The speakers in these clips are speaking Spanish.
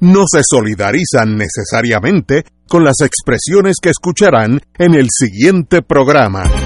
no se solidarizan necesariamente con las expresiones que escucharán en el siguiente programa.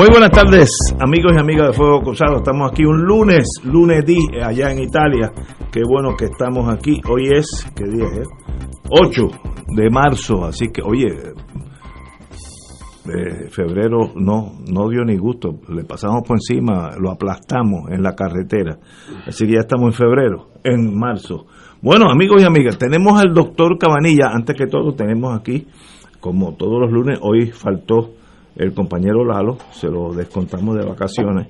Muy buenas tardes, amigos y amigas de Fuego Cruzado. Estamos aquí un lunes, lunes di, allá en Italia. Qué bueno que estamos aquí. Hoy es, ¿qué día es? 8 de marzo, así que, oye, eh, febrero no, no dio ni gusto. Le pasamos por encima, lo aplastamos en la carretera. Así que ya estamos en febrero, en marzo. Bueno, amigos y amigas, tenemos al doctor Cabanilla. Antes que todo, tenemos aquí, como todos los lunes, hoy faltó el compañero Lalo, se lo descontamos de vacaciones,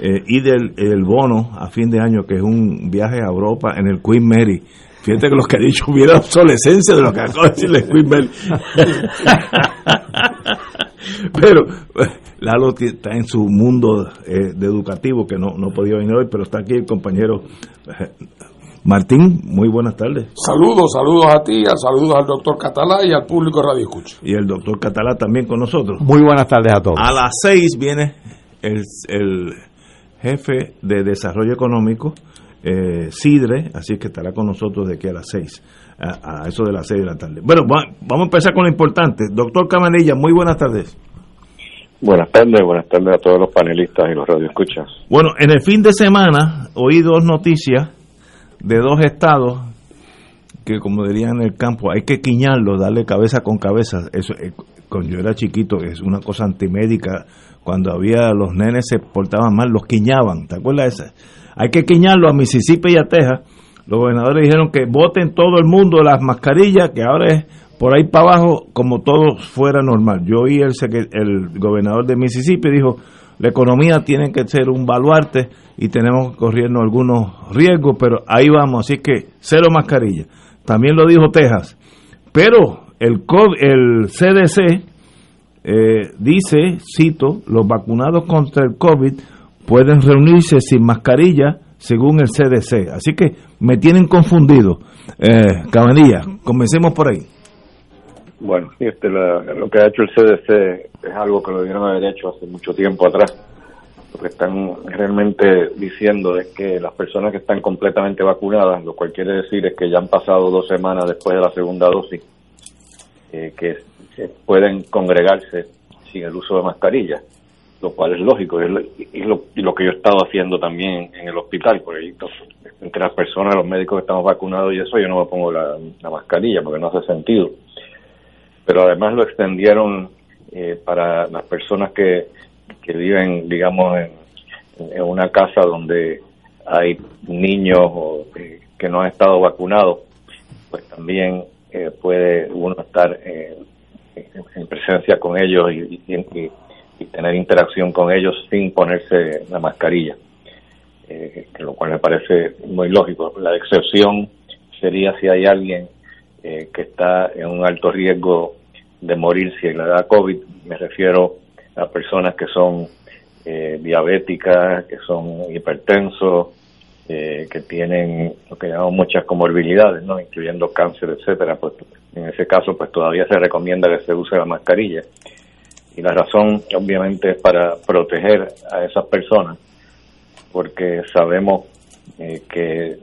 eh, y del el bono a fin de año, que es un viaje a Europa en el Queen Mary. Fíjate que los que ha dicho hubiera obsolescencia de lo que acabo de decirle Queen Mary. pero eh, Lalo está en su mundo eh, de educativo, que no, no podía venir hoy, pero está aquí el compañero Martín, muy buenas tardes. Saludos, saludos a ti, saludos al doctor Catalá y al público Radio Escucha. Y el doctor Catalá también con nosotros. Muy buenas tardes a todos. A las seis viene el, el jefe de Desarrollo Económico, eh, Sidre, así que estará con nosotros de aquí a las seis, a, a, eso de las seis de la tarde. Bueno, vamos a empezar con lo importante. Doctor Camanilla, muy buenas tardes. Buenas tardes, buenas tardes a todos los panelistas y los radioescuchas. Bueno, en el fin de semana oí dos noticias de dos estados que como dirían en el campo hay que quiñarlo, darle cabeza con cabeza. Eso eh, cuando yo era chiquito es una cosa antimédica. Cuando había los nenes se portaban mal, los quiñaban. ¿Te acuerdas de esa? Hay que quiñarlo a Mississippi y a Texas. Los gobernadores dijeron que voten todo el mundo las mascarillas, que ahora es por ahí para abajo como todo fuera normal. Yo oí el, el gobernador de Mississippi dijo, la economía tiene que ser un baluarte y tenemos corriendo algunos riesgos, pero ahí vamos, así que cero mascarilla. También lo dijo Texas. Pero el, COVID, el CDC eh, dice, cito, los vacunados contra el COVID pueden reunirse sin mascarilla según el CDC. Así que me tienen confundido. Eh, Cabanilla, comencemos por ahí. Bueno, este, la, lo que ha hecho el CDC es algo que lo debieron haber hecho hace mucho tiempo atrás. Lo que están realmente diciendo es que las personas que están completamente vacunadas, lo cual quiere decir es que ya han pasado dos semanas después de la segunda dosis, eh, que pueden congregarse sin el uso de mascarilla, lo cual es lógico, y es lo, y lo que yo he estado haciendo también en el hospital, porque entre las personas, los médicos que estamos vacunados y eso, yo no me pongo la mascarilla porque no hace sentido pero además lo extendieron eh, para las personas que, que viven, digamos, en, una casa donde hay niños o, eh, que no han estado vacunados, pues también eh, puede uno estar en presencia con ellos y, y, y, tener interacción con ellos sin ponerse la mascarilla, lo cual me parece muy lógico. La excepción sería si hay alguien eh, que está en un alto riesgo de morir si le da COVID. Me refiero a personas que son eh, diabéticas, que son hipertensos, eh, que tienen lo que llamamos muchas comorbilidades, ¿no? incluyendo cáncer, etcétera. Pues en ese caso, pues todavía se recomienda que se use la mascarilla. Y la razón, obviamente, es para proteger a esas personas, porque sabemos eh, que,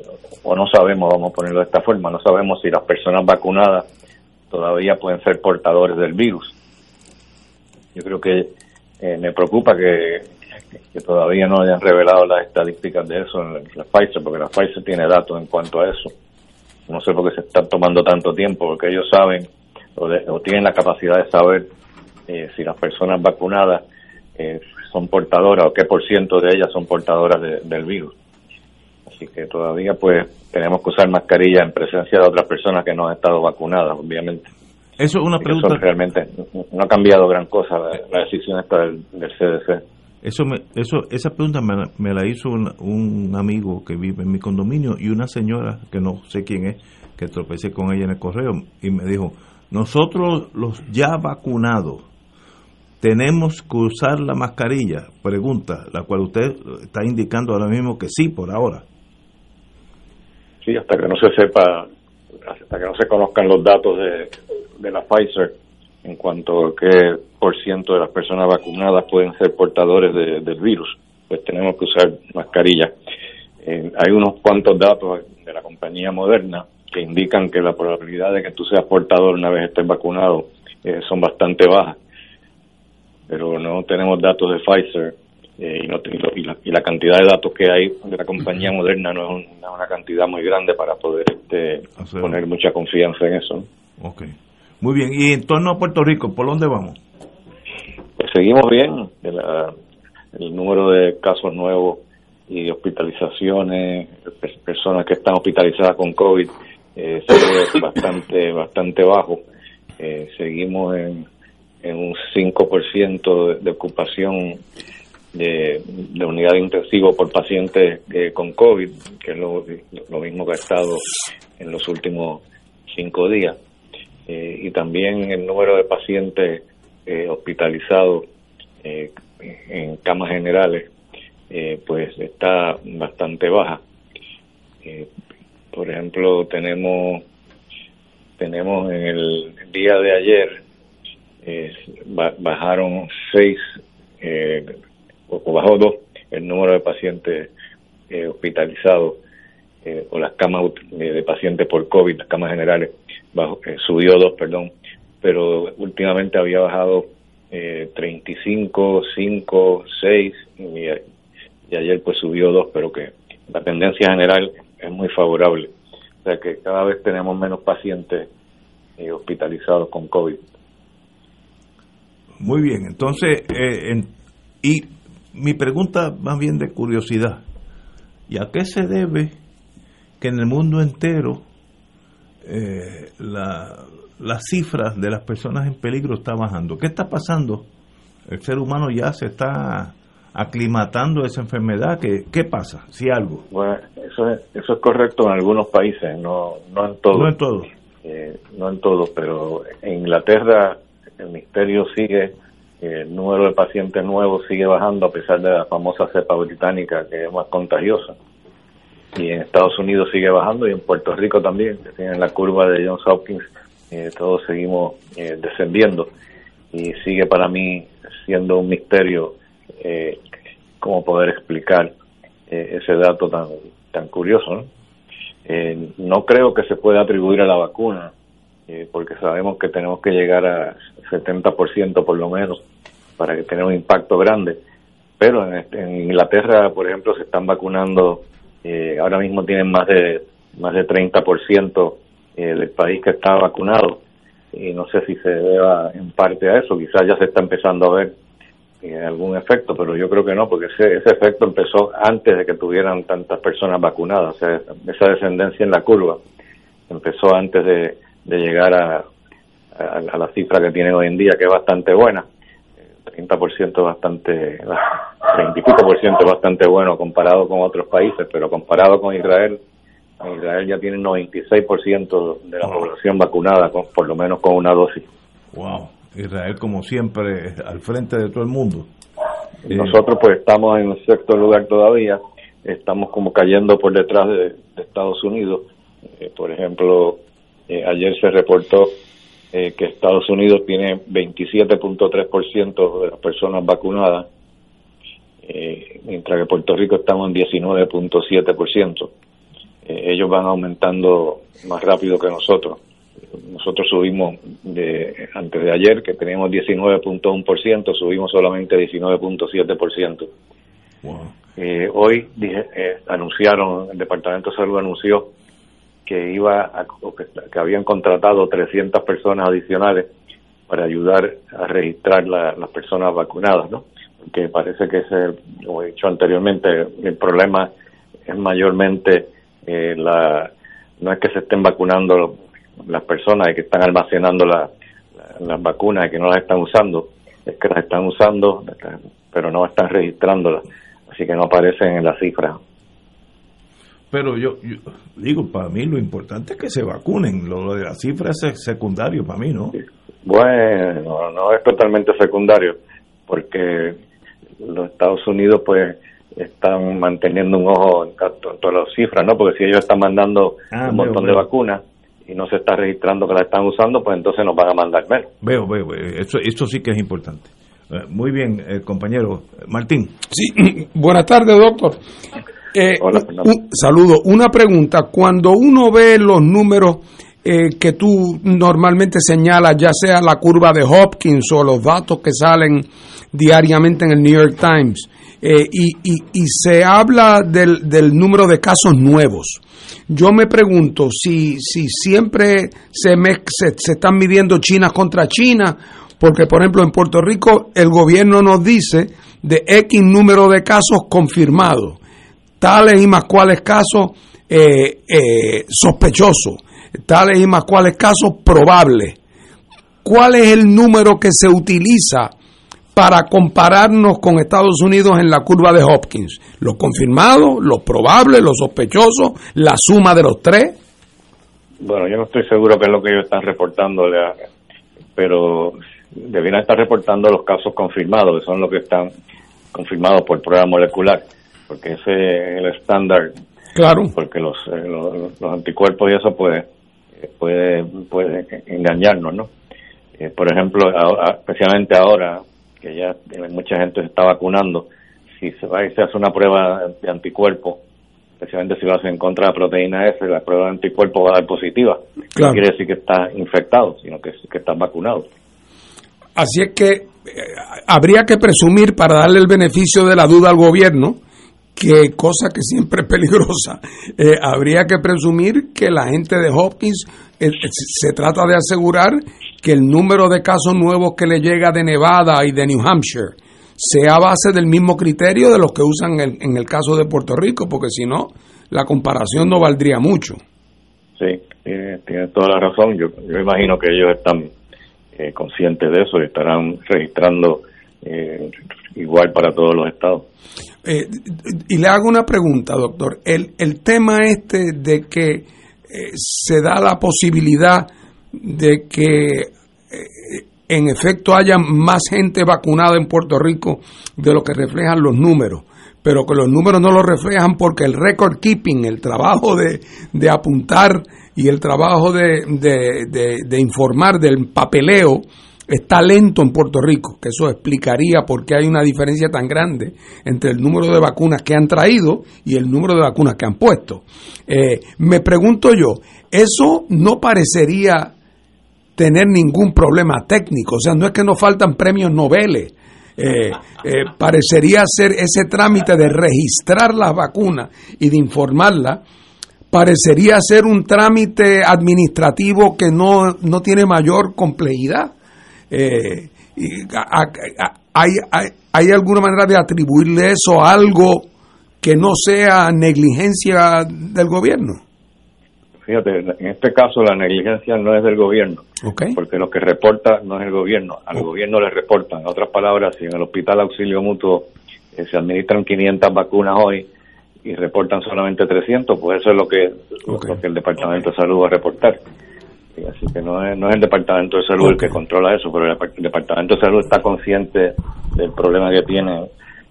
o no sabemos, vamos a ponerlo de esta forma, no sabemos si las personas vacunadas todavía pueden ser portadores del virus. Yo creo que eh, me preocupa que, que, todavía no hayan revelado las estadísticas de eso en la Pfizer, porque la Pfizer tiene datos en cuanto a eso. No sé por qué se están tomando tanto tiempo, porque ellos saben o, de, o tienen la capacidad de saber eh, si las personas vacunadas eh, son portadoras o qué por ciento de ellas son portadoras del virus. Así que todavía pues tenemos que usar mascarilla en presencia de otras personas que no han estado vacunadas, obviamente. Eso es una pregunta. realmente no ha cambiado gran cosa la, decisión esta del, CDC. Eso, me, eso, esa pregunta me, la hizo un, amigo que vive en mi condominio y una señora que no sé quién es, que tropecé con ella en el correo y me dijo, nosotros los ya vacunados tenemos que usar la mascarilla. Pregunta, la cual usted está indicando ahora mismo que sí, por ahora. Sí, hasta que no se sepa, hasta que no se conozcan los datos de, de la Pfizer en cuanto a qué por ciento de las personas vacunadas pueden ser portadores del virus, pues tenemos que usar mascarilla. Eh, hay unos cuantos datos de la compañía Moderna que indican que la probabilidad de que tú seas portador una vez estés vacunado eh, son bastante bajas, pero no tenemos datos de Pfizer eh, y, no, y, la, y, la, cantidad de datos que hay de la compañía Moderna no es una, cantidad muy grande para poder este, poner mucha confianza en eso. Okay. Muy bien, y en torno a Puerto Rico, ¿por dónde vamos? Pues seguimos bien, el, número de casos nuevos y hospitalizaciones, personas que están hospitalizadas con COVID, eh, sigue bastante, bastante bajo. Eh, seguimos en, en un 5% de, ocupación de, de, unidad de intensivo por pacientes eh, con COVID, que es lo, lo mismo que ha estado en los últimos cinco días. Eh, y también el número de pacientes eh, hospitalizados eh, en camas generales pues está bastante baja. por ejemplo, tenemos tenemos en el día de ayer bajaron seis o bajó dos el número de pacientes hospitalizados o las camas de pacientes por COVID, las camas generales eh, subió dos, perdón, pero últimamente había bajado eh, 35, 5, 6 y, ayer pues subió dos, pero que la tendencia general es muy favorable. O sea que cada vez tenemos menos pacientes eh, hospitalizados con COVID. Muy bien, entonces, eh, y mi pregunta más bien de curiosidad, ¿y a qué se debe que en el mundo entero eh, la, las cifras de las personas en peligro está bajando. ¿Qué está pasando? El ser humano ya se está aclimatando a esa enfermedad. ¿Qué, qué pasa? Si algo. Bueno, eso es, eso es correcto en algunos países, no, no en todos. No en todos. Eh, no en todos, pero en Inglaterra el misterio sigue, el número de pacientes nuevos sigue bajando a pesar de la famosa cepa británica que es más contagiosa y en Estados Unidos sigue bajando y en Puerto Rico también, que tienen la curva de Johns Hopkins, eh, todos seguimos eh, descendiendo y sigue para mí siendo un misterio eh, cómo poder explicar eh, ese dato tan tan curioso. no creo que se pueda atribuir a la vacuna, porque sabemos que tenemos que llegar a 70% por lo menos para que tenga un impacto grande. Pero en, en Inglaterra, por ejemplo, se están vacunando eh, ahora mismo tienen más de más de 30% eh, del país que está vacunado. Y no sé si se deba en parte a eso, quizás ya se está empezando a ver eh, algún efecto, pero yo creo que no, porque ese, ese efecto empezó antes de que tuvieran tantas personas vacunadas, o sea, esa descendencia en la curva empezó antes de, de llegar a, a, la cifra que tienen hoy en día, que es bastante buena. 30% bastante, 30 y por ciento bastante bueno comparado con otros países, pero comparado con Israel, Israel ya tiene 96% de la población vacunada, con, por lo menos con una dosis. Wow, Israel como siempre al frente de todo el mundo. Nosotros pues estamos en el sexto lugar todavía, estamos como cayendo por detrás de, Estados Unidos. Eh, por ejemplo, eh, ayer se reportó eh, que Estados Unidos tiene 27.3% de las personas vacunadas, eh, mientras que Puerto Rico estamos en 19.7%. Eh, ellos van aumentando más rápido que nosotros. Nosotros subimos de antes de ayer, que teníamos 19.1%, subimos solamente 19.7%. Eh, hoy dije, anunciaron, el Departamento de Salud anunció que iba a, que, habían contratado 300 personas adicionales para ayudar a registrar las personas vacunadas, ¿no? que parece que, es, como he dicho anteriormente, el problema es mayormente eh, la no es que se estén vacunando las personas y que están almacenando las vacunas y que no las están usando, es que las están usando, pero no están registrándolas, así que no aparecen en la cifra. Pero yo, digo, para mí lo importante es que se vacunen, lo, de las cifras es secundario para mí, ¿no? Bueno, no es totalmente secundario, porque los Estados Unidos pues están manteniendo un ojo en, todas las cifras, ¿no? Porque si ellos están mandando ah, un montón de vacunas y no se está registrando que la están usando, pues entonces nos van a mandar menos. Veo, veo, Eso, eso sí que es importante. Eh, muy bien, eh, compañero. Martín. Sí, buenas tardes, doctor. Eh, un, saludo. Una pregunta. Cuando uno ve los números que tú normalmente señalas, ya sea la curva de Hopkins o los datos que salen diariamente en el New York Times, eh, y, se habla del, del, número de casos nuevos. Yo me pregunto si, si siempre se, se, están midiendo China contra China, porque por ejemplo en Puerto Rico el gobierno nos dice de X número de casos confirmados, tales y más cuales casos eh, eh, sospechosos, tales y más cuales casos probables. ¿Cuál es el número que se utiliza para compararnos con Estados Unidos en la curva de Hopkins? ¿Lo confirmado, lo probable, lo sospechoso, la suma de los tres? Bueno, yo no estoy seguro que es lo que ellos están reportando, pero deberían estar reportando los casos confirmados, que son los que están confirmados por prueba molecular, porque ese es el estándar. Claro. Porque los, eh, los, anticuerpos y eso puede, puede, puede engañarnos, ¿no? Eh, por ejemplo, especialmente ahora, que ya mucha gente se está vacunando, si se va y se hace una prueba de anticuerpo, especialmente si lo hace en contra de la proteína S, la prueba de anticuerpo va a dar positiva. No quiere decir que está infectado, sino que, que está vacunado. Así es que eh, habría que presumir, para darle el beneficio de la duda al gobierno, que cosa que siempre es peligrosa, eh, habría que presumir que la gente de Hopkins eh, se trata de asegurar que el número de casos nuevos que le llega de Nevada y de New Hampshire sea a base del mismo criterio de los que usan en el caso de Puerto Rico, porque si no, la comparación no valdría mucho. Sí, tiene, toda la razón. Yo, yo imagino que ellos están eh, conscientes de eso y estarán registrando eh, igual para todos los estados. Eh, y le hago una pregunta, doctor. El, el tema este de que se da la posibilidad de que eh, en efecto haya más gente vacunada en Puerto Rico de lo que reflejan los números, pero que los números no lo reflejan porque el record keeping, el trabajo de, de apuntar y el trabajo de, de, de, informar del papeleo está lento en Puerto Rico, que eso explicaría por qué hay una diferencia tan grande entre el número de vacunas que han traído y el número de vacunas que han puesto. Eh, me pregunto yo, ¿eso no parecería tener ningún problema técnico. O sea, no es que nos faltan premios Nobel. Eh, eh, parecería ser ese trámite de registrar las vacunas y de informarlas, parecería ser un trámite administrativo que no, no tiene mayor complejidad. Eh, hay, hay, ¿Hay alguna manera de atribuirle eso a algo que no sea negligencia del gobierno? Fíjate, en este caso la negligencia no es del gobierno, porque lo que reporta no es el gobierno, al oh. gobierno le reportan. En otras palabras, si en el Hospital Auxilio Mutuo eh, se administran 500 vacunas hoy y reportan solamente 300, pues eso es lo que, lo que el Departamento de Salud va a reportar. Así que no es, no es el Departamento de Salud el que controla eso, pero el, Departamento de Salud está consciente del problema que tiene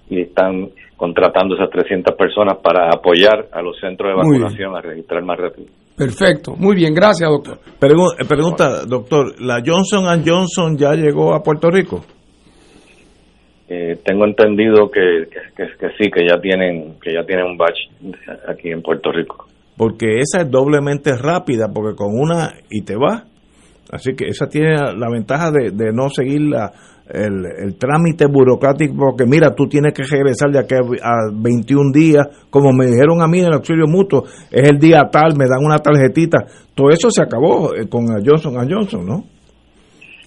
y están contratando esas 300 personas para apoyar a los centros de vacunación a registrar más rápido. Perfecto, muy bien, gracias doctor. Eh, pregunta, doctor, ¿la Johnson Johnson ya llegó a Puerto Rico? Eh, tengo entendido que, que, sí, que ya tienen que ya tienen un batch aquí en Puerto Rico. Porque esa es doblemente rápida, porque con una y te va. Así que esa tiene la ventaja de, no seguir la, el, trámite burocrático, porque mira, tú tienes que regresar de aquí a 21 días, como me dijeron a mí en el auxilio mutuo, es el día tal, me dan una tarjetita, todo eso se acabó eh, con Johnson Johnson, ¿no?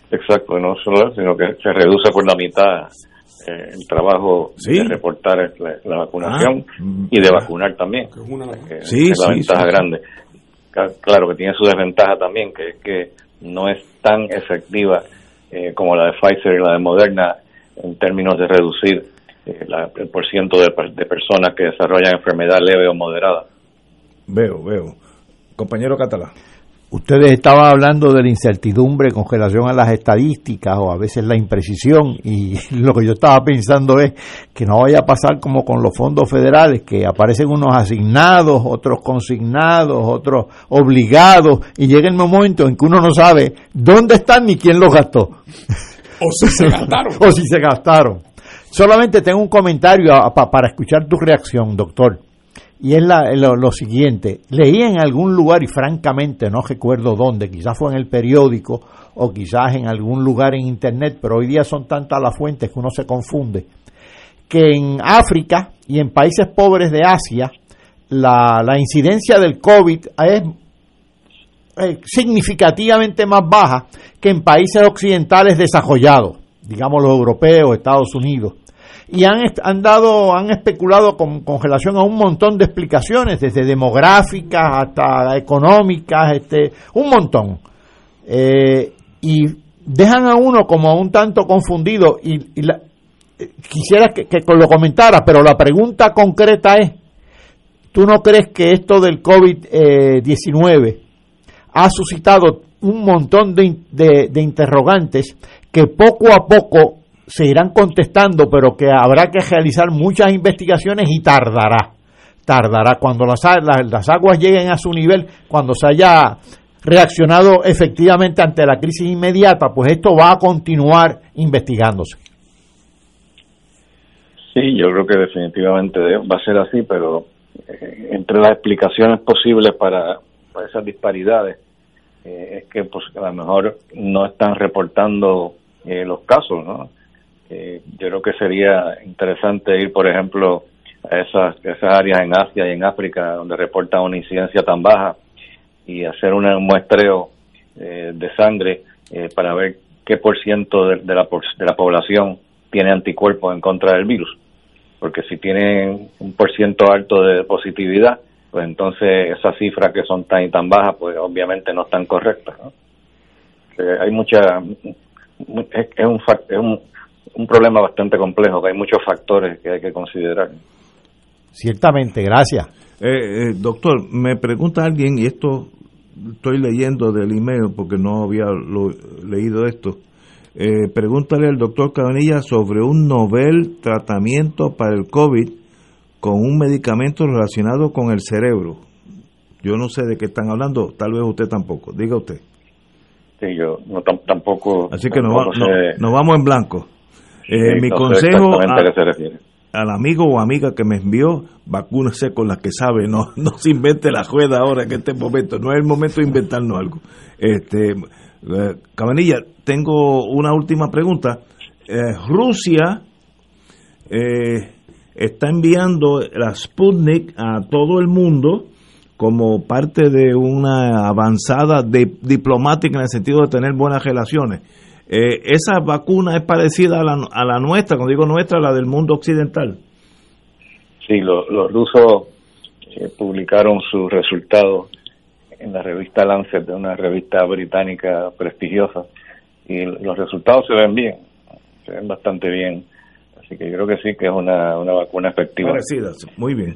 Exacto, no solo sino que se reduce por la mitad eh, el trabajo de reportar la, vacunación ah, y de vacunar también. sí, es la ventaja grande. Claro que tiene su desventaja también, que es que no es tan efectiva eh, como la de Pfizer y la de Moderna en términos de reducir eh, el porciento de, de personas que desarrollan enfermedad leve o moderada. Veo, veo. Compañero Catalán. Ustedes estaban hablando de la incertidumbre con relación a las estadísticas o a veces la imprecisión y lo que yo estaba pensando es que no vaya a pasar como con los fondos federales, que aparecen unos asignados, otros consignados, otros obligados y llega el momento en que uno no sabe dónde están ni quién los gastó. O si se gastaron. o si se gastaron. Solamente tengo un comentario para escuchar tu reacción, doctor y es lo, siguiente, leí en algún lugar y francamente no recuerdo dónde, quizás fue en el periódico o quizás en algún lugar en internet, pero hoy día son tantas las fuentes que uno se confunde, que en África y en países pobres de Asia la, incidencia del COVID es significativamente más baja que en países occidentales desarrollados, digamos los europeos, Estados Unidos y han, han dado, han especulado con, con, relación a un montón de explicaciones, desde demográficas hasta económicas, este, un montón. Eh, y dejan a uno como un tanto confundido y, quisiera que, que, lo comentara, pero la pregunta concreta es, ¿tú no crees que esto del COVID-19 ha suscitado un montón de, de interrogantes que poco a poco se irán contestando, pero que habrá que realizar muchas investigaciones y tardará. Tardará. Cuando las, las, aguas lleguen a su nivel, cuando se haya reaccionado efectivamente ante la crisis inmediata, pues esto va a continuar investigándose. Sí, yo creo que definitivamente va a ser así, pero eh, entre las explicaciones posibles para, esas disparidades eh, es que pues a lo mejor no están reportando eh, los casos, ¿no? Eh, yo creo que sería interesante ir, por ejemplo, a esas, esas áreas en Asia y en África donde reportan una incidencia tan baja y hacer un muestreo eh, de sangre eh, para ver qué por ciento de, la, de la población tiene anticuerpos en contra del virus. Porque si tienen un por ciento alto de positividad, pues entonces esas cifras que son tan y tan bajas, pues obviamente no están correctas. hay mucha. Es, es, un, es un un problema bastante complejo, que hay muchos factores que hay que considerar. Ciertamente, gracias. Eh, eh, doctor, me pregunta alguien, y esto estoy leyendo del email porque no había leído esto. Eh, pregúntale al doctor Cabanilla sobre un novel tratamiento para el COVID con un medicamento relacionado con el cerebro. Yo no sé de qué están hablando, tal vez usted tampoco. Diga usted. Sí, yo no, tampoco. Así que nos, nos vamos en blanco. Eh, mi consejo al amigo o amiga que me envió, vacúnese con las que sabe, no, no se invente la juega ahora en este momento, no es el momento de inventarnos algo. Este, eh, Cabanilla, tengo una última pregunta. Eh, Rusia está enviando la Sputnik a todo el mundo como parte de una avanzada diplomática en el sentido de tener buenas relaciones. Eh, esa vacuna es parecida a la, a la nuestra, cuando digo nuestra, la del mundo occidental. Sí, los rusos eh, publicaron sus resultados en la revista Lancet, de una revista británica prestigiosa, y los resultados se ven bien, se ven bastante bien. Así que yo creo que sí, que es una, una vacuna efectiva. Parecida, muy bien.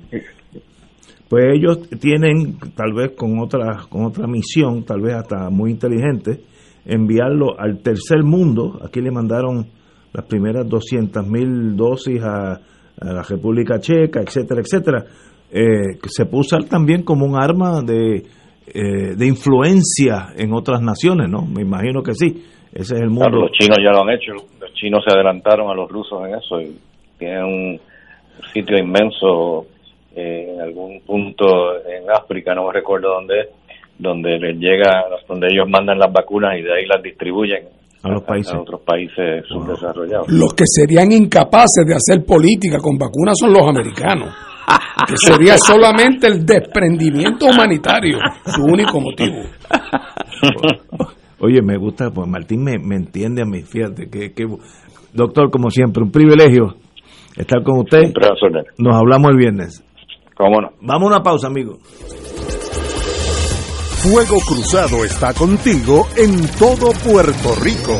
Pues ellos tienen, tal vez con otra, con otra misión, tal vez hasta muy inteligente, enviarlo al tercer mundo. Aquí le mandaron las primeras 200.000 mil dosis a, la República Checa, etcétera, etcétera. Eh, se puso también como un arma de, eh, de influencia en otras naciones, ¿no? Me imagino que sí. Ese es el mundo. los chinos ya lo han hecho. Los chinos se adelantaron a los rusos en eso y tienen un sitio inmenso eh, en algún punto en África, no me recuerdo dónde es, donde les llega, donde ellos mandan las vacunas y de ahí las distribuyen a los países a otros países subdesarrollados. Los que serían incapaces de hacer política con vacunas son los americanos, que sería solamente el desprendimiento humanitario su único motivo. Oye, me gusta, pues Martín me, entiende a mí, fíjate, que, que Doctor, como siempre, un privilegio estar con usted. Nos hablamos el viernes. ¿Cómo no? Vamos a una pausa, amigo. Fuego Cruzado está contigo en todo Puerto Rico.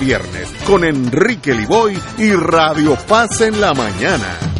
viernes con Enrique Liboy y Radio Paz en la mañana.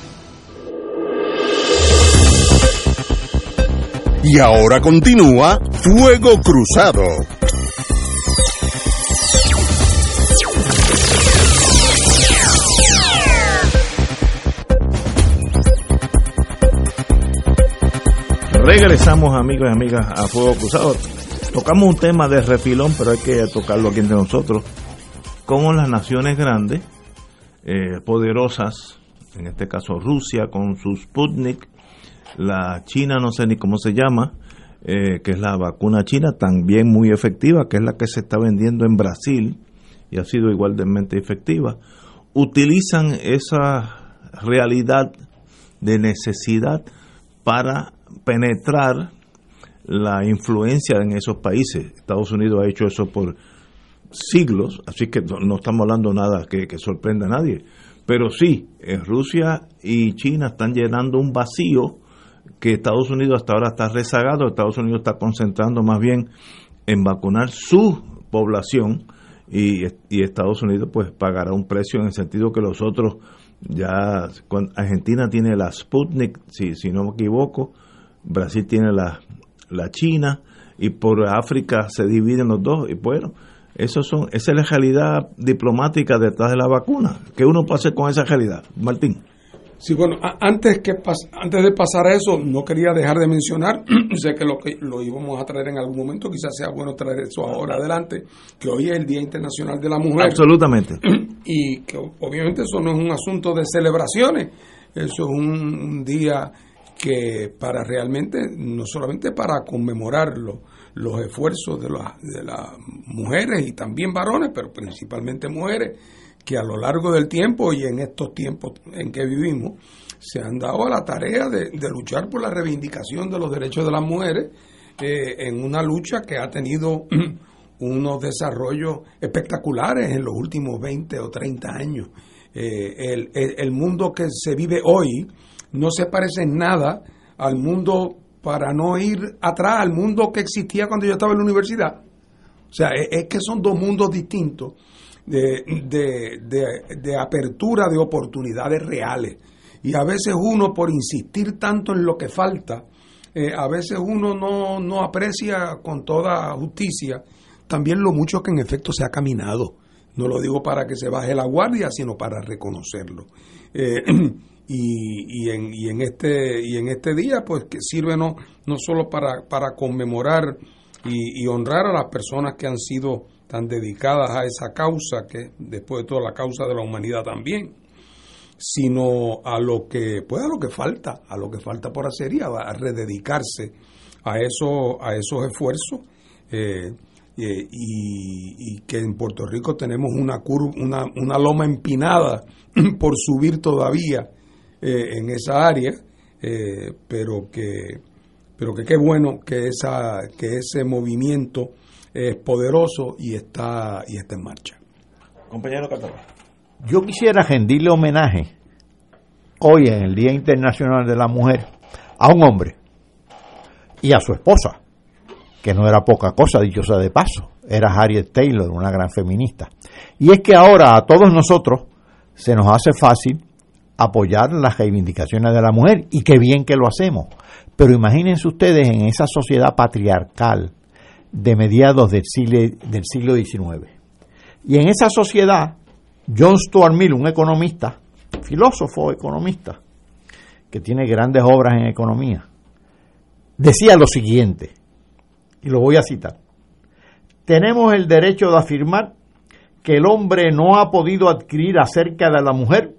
Y ahora continúa Fuego Cruzado. Regresamos amigos y amigas a Fuego Cruzado. Tocamos un tema de refilón, pero hay que tocarlo aquí entre nosotros. Cómo las naciones grandes, eh, poderosas, en este caso Rusia con su Sputnik, la China, no sé ni cómo se llama, eh, que es la vacuna china, también muy efectiva, que es la que se está vendiendo en Brasil y ha sido igualmente efectiva, utilizan esa realidad de necesidad para penetrar la influencia en esos países. Estados Unidos ha hecho eso por siglos, así que no estamos hablando nada que, que sorprenda a nadie. Pero sí, Rusia y China están llenando un vacío que Estados Unidos hasta ahora está rezagado, Estados Unidos está concentrando más bien en vacunar su población y, Estados Unidos pues pagará un precio en el sentido que los otros ya Argentina tiene la Sputnik, si, si no me equivoco, Brasil tiene la, la China y por África se dividen los dos y bueno, eso son, esa es la realidad diplomática detrás de la vacuna. ¿Qué uno puede con esa realidad? Martín. Sí, bueno, antes, que antes de pasar a eso, no quería dejar de mencionar, sé que lo, que lo íbamos a traer en algún momento, quizás sea bueno traer eso ahora adelante, que hoy es el Día Internacional de la Mujer. Absolutamente. Y que obviamente eso no es un asunto de celebraciones, eso es un, día que para realmente, no solamente para conmemorarlo, los esfuerzos de, de las mujeres y también varones, pero principalmente mujeres, que a lo largo del tiempo y en estos tiempos en que vivimos, se han dado a la tarea de, luchar por la reivindicación de los derechos de las mujeres eh, en una lucha que ha tenido unos desarrollos espectaculares en los últimos 20 o 30 años. Eh, el, el, mundo que se vive hoy no se parece en nada al mundo, para no ir atrás, al mundo que existía cuando yo estaba en la universidad. O sea, es, que son dos mundos distintos de, de, de apertura de oportunidades reales. Y a veces uno, por insistir tanto en lo que falta, eh, a veces uno no, no aprecia con toda justicia también lo mucho que en efecto se ha caminado. No lo digo para que se baje la guardia, sino para reconocerlo. Eh, y, y, en, y, en este, y en este día, pues que sirve no, no solo para, para conmemorar y, y honrar a las personas que han sido tan dedicadas a esa causa, que después de todo la causa de la humanidad también, sino a lo que pues lo que falta, a lo que falta por hacer y a, rededicarse a eso, a esos esfuerzos. Eh, eh, y, que en Puerto Rico tenemos una, curva, una, una loma empinada por subir todavía eh, en esa área, pero que pero que qué bueno que esa que ese movimiento es poderoso y está y está en marcha. Compañero Catalán. Yo quisiera rendirle homenaje hoy en el Día Internacional de la Mujer a un hombre y a su esposa, que no era poca cosa, dicho sea de paso, era Harriet Taylor, una gran feminista. Y es que ahora a todos nosotros se nos hace fácil apoyar las reivindicaciones de la mujer y qué bien que lo hacemos. Pero imagínense ustedes en esa sociedad patriarcal de mediados del siglo, del siglo XIX. Y en esa sociedad John Stuart Mill, un economista, filósofo economista, que tiene grandes obras en economía, decía lo siguiente, y lo voy a citar, tenemos el derecho de afirmar que el hombre no ha podido adquirir acerca de la mujer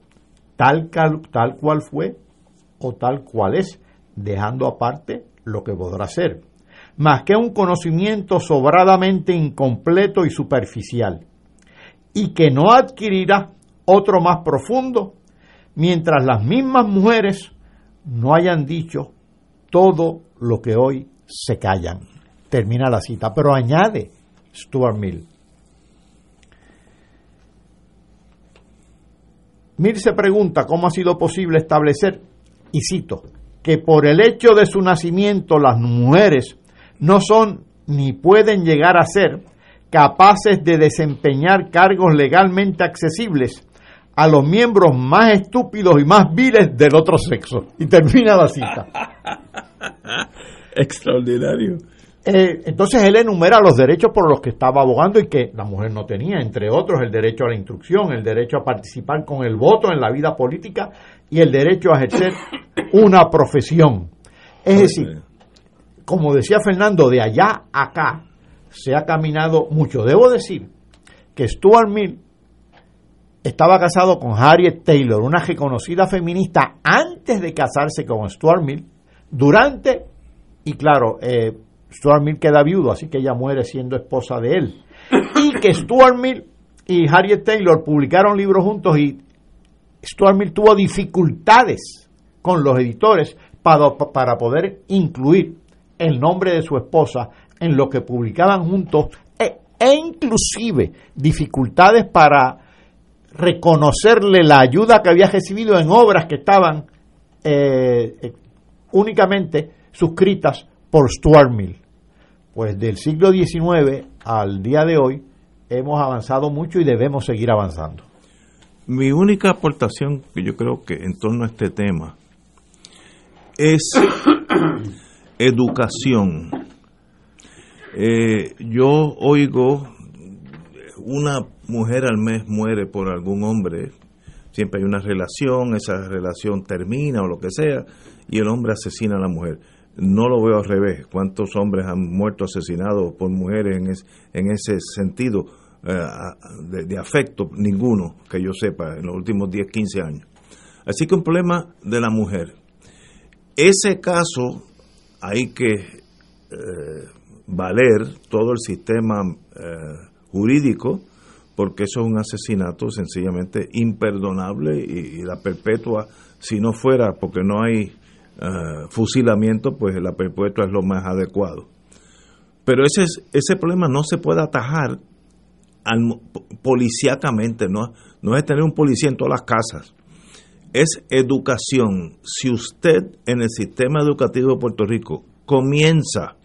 tal, tal cual fue o tal cual es, dejando aparte lo que podrá ser, más que un conocimiento sobradamente incompleto y superficial y que no adquirirá otro más profundo mientras las mismas mujeres no hayan dicho todo lo que hoy se callan. Termina la cita, pero añade Stuart Mill. Mill se pregunta cómo ha sido posible establecer, y cito, que por el hecho de su nacimiento las mujeres no son ni pueden llegar a ser capaces de desempeñar cargos legalmente accesibles a los miembros más estúpidos y más viles del otro sexo. Y termina la cita. Extraordinario. Eh, entonces él enumera los derechos por los que estaba abogando y que la mujer no tenía, entre otros el derecho a la instrucción, el derecho a participar con el voto en la vida política y el derecho a ejercer una profesión. Es decir, como decía Fernando, de allá a acá, se ha caminado mucho. Debo decir que Stuart Mill estaba casado con Harriet Taylor, una reconocida feminista, antes de casarse con Stuart Mill, durante, y claro, eh, Stuart Mill queda viudo, así que ella muere siendo esposa de él. Y que Stuart Mill y Harriet Taylor publicaron libros juntos y Stuart Mill tuvo dificultades con los editores para, para poder incluir el nombre de su esposa en lo que publicaban juntos e, e, inclusive dificultades para reconocerle la ayuda que había recibido en obras que estaban eh, eh, únicamente suscritas por Stuart Mill. Pues del siglo XIX al día de hoy hemos avanzado mucho y debemos seguir avanzando. Mi única aportación que yo creo que en torno a este tema es educación eh, yo oigo una mujer al mes muere por algún hombre, siempre hay una relación, esa relación termina o lo que sea, y el hombre asesina a la mujer. No lo veo al revés. ¿Cuántos hombres han muerto asesinados por mujeres en, en ese sentido eh, de, de, afecto? Ninguno, que yo sepa, en los últimos 10, 15 años. Así que un problema de la mujer. Ese caso hay que eh, valer todo el sistema eh, jurídico, porque eso es un asesinato sencillamente imperdonable y, la perpetua, si no fuera porque no hay eh, fusilamiento, pues la perpetua es lo más adecuado. Pero ese, ese problema no se puede atajar policíacamente, ¿no? no es tener un policía en todas las casas, es educación. Si usted en el sistema educativo de Puerto Rico comienza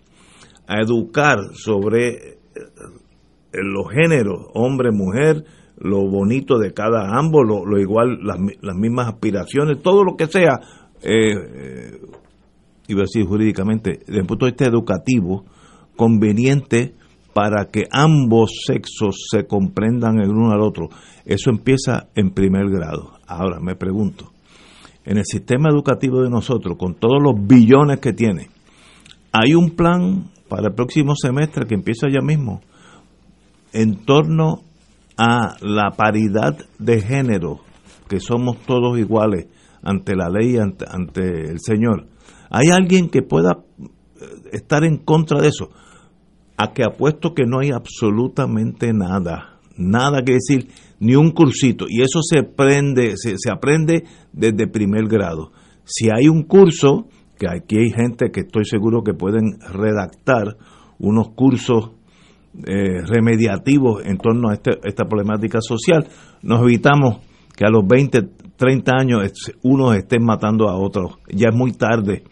a educar sobre eh, los géneros, hombre, mujer, lo bonito de cada ambos, lo, igual, las, las, mismas aspiraciones, todo lo que sea, eh, eh, iba a decir jurídicamente, desde el punto de vista educativo, conveniente para que ambos sexos se comprendan el uno al otro. Eso empieza en primer grado. Ahora me pregunto, en el sistema educativo de nosotros, con todos los billones que tiene, hay un plan para el próximo semestre que empieza ya mismo en torno a la paridad de género, que somos todos iguales ante la ley ante, ante el Señor. ¿Hay alguien que pueda eh, estar en contra de eso? a que apuesto que no hay absolutamente nada, nada que decir, ni un cursito, y eso se aprende, se, aprende desde primer grado. Si hay un curso, que aquí hay gente que estoy seguro que pueden redactar unos cursos eh, remediativos en torno a este, esta problemática social, nos evitamos que a los 20, 30 años unos estén matando a otros. Ya es muy tarde.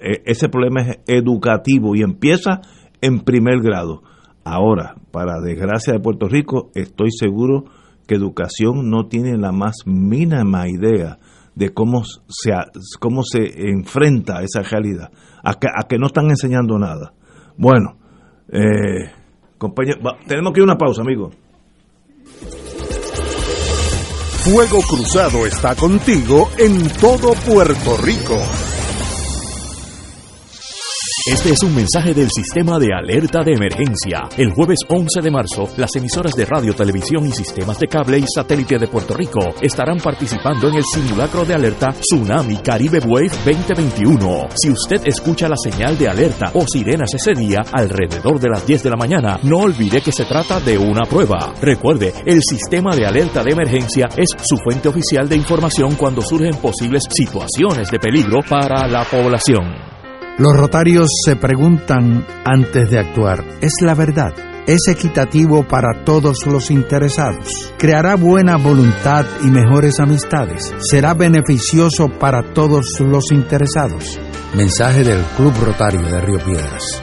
E, ese problema es educativo y empieza en primer grado. Ahora, para desgracia de Puerto Rico, estoy seguro que educación no tiene la más mínima idea de cómo se, cómo se enfrenta a esa realidad, a que, a que no están enseñando nada. Bueno, eh, compañero, tenemos que ir a una pausa, amigo. Fuego Cruzado está contigo en todo Puerto Rico. Este es un mensaje del sistema de alerta de emergencia. El jueves 11 de marzo, las emisoras de radio, televisión y sistemas de cable y satélite de Puerto Rico estarán participando en el simulacro de alerta Tsunami Caribe Wave 2021. Si usted escucha la señal de alerta o sirenas ese día alrededor de las 10 de la mañana, no olvide que se trata de una prueba. Recuerde, el sistema de alerta de emergencia es su fuente oficial de información cuando surgen posibles situaciones de peligro para la población. Los rotarios se preguntan antes de actuar, ¿es la verdad? ¿Es equitativo para todos los interesados? ¿Creará buena voluntad y mejores amistades? ¿Será beneficioso para todos los interesados? Mensaje del Club Rotario de Río Piedras.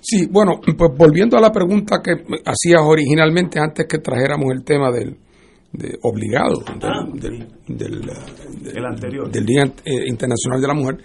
Sí, bueno, pues volviendo a la pregunta que hacías originalmente antes que trajéramos el tema del obligado del, Día eh, Internacional de la Mujer,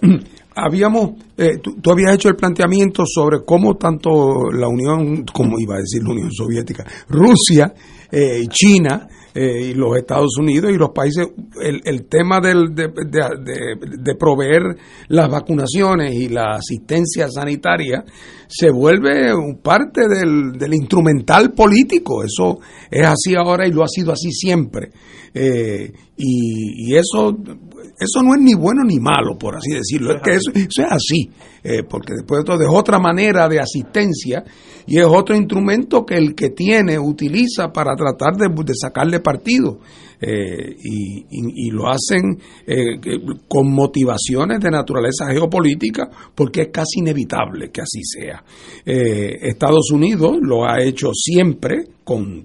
habíamos, eh, tú, habías hecho el planteamiento sobre cómo tanto la Unión, como iba a decir la Unión Soviética, Rusia eh, y China, eh, y los Estados Unidos y los países, el, el tema del, de, de, proveer las vacunaciones y la asistencia sanitaria se vuelve parte del, del instrumental político. Eso es así ahora y lo ha sido así siempre. Eh, y, y, eso eso no es ni bueno ni malo, por así decirlo. Es que eso, es así, eh, porque después de todo es otra manera de asistencia y es otro instrumento que el que tiene utiliza para tratar de, sacarle partido. Eh, y, lo hacen eh, con motivaciones de naturaleza geopolítica porque es casi inevitable que así sea. Estados Unidos lo ha hecho siempre con,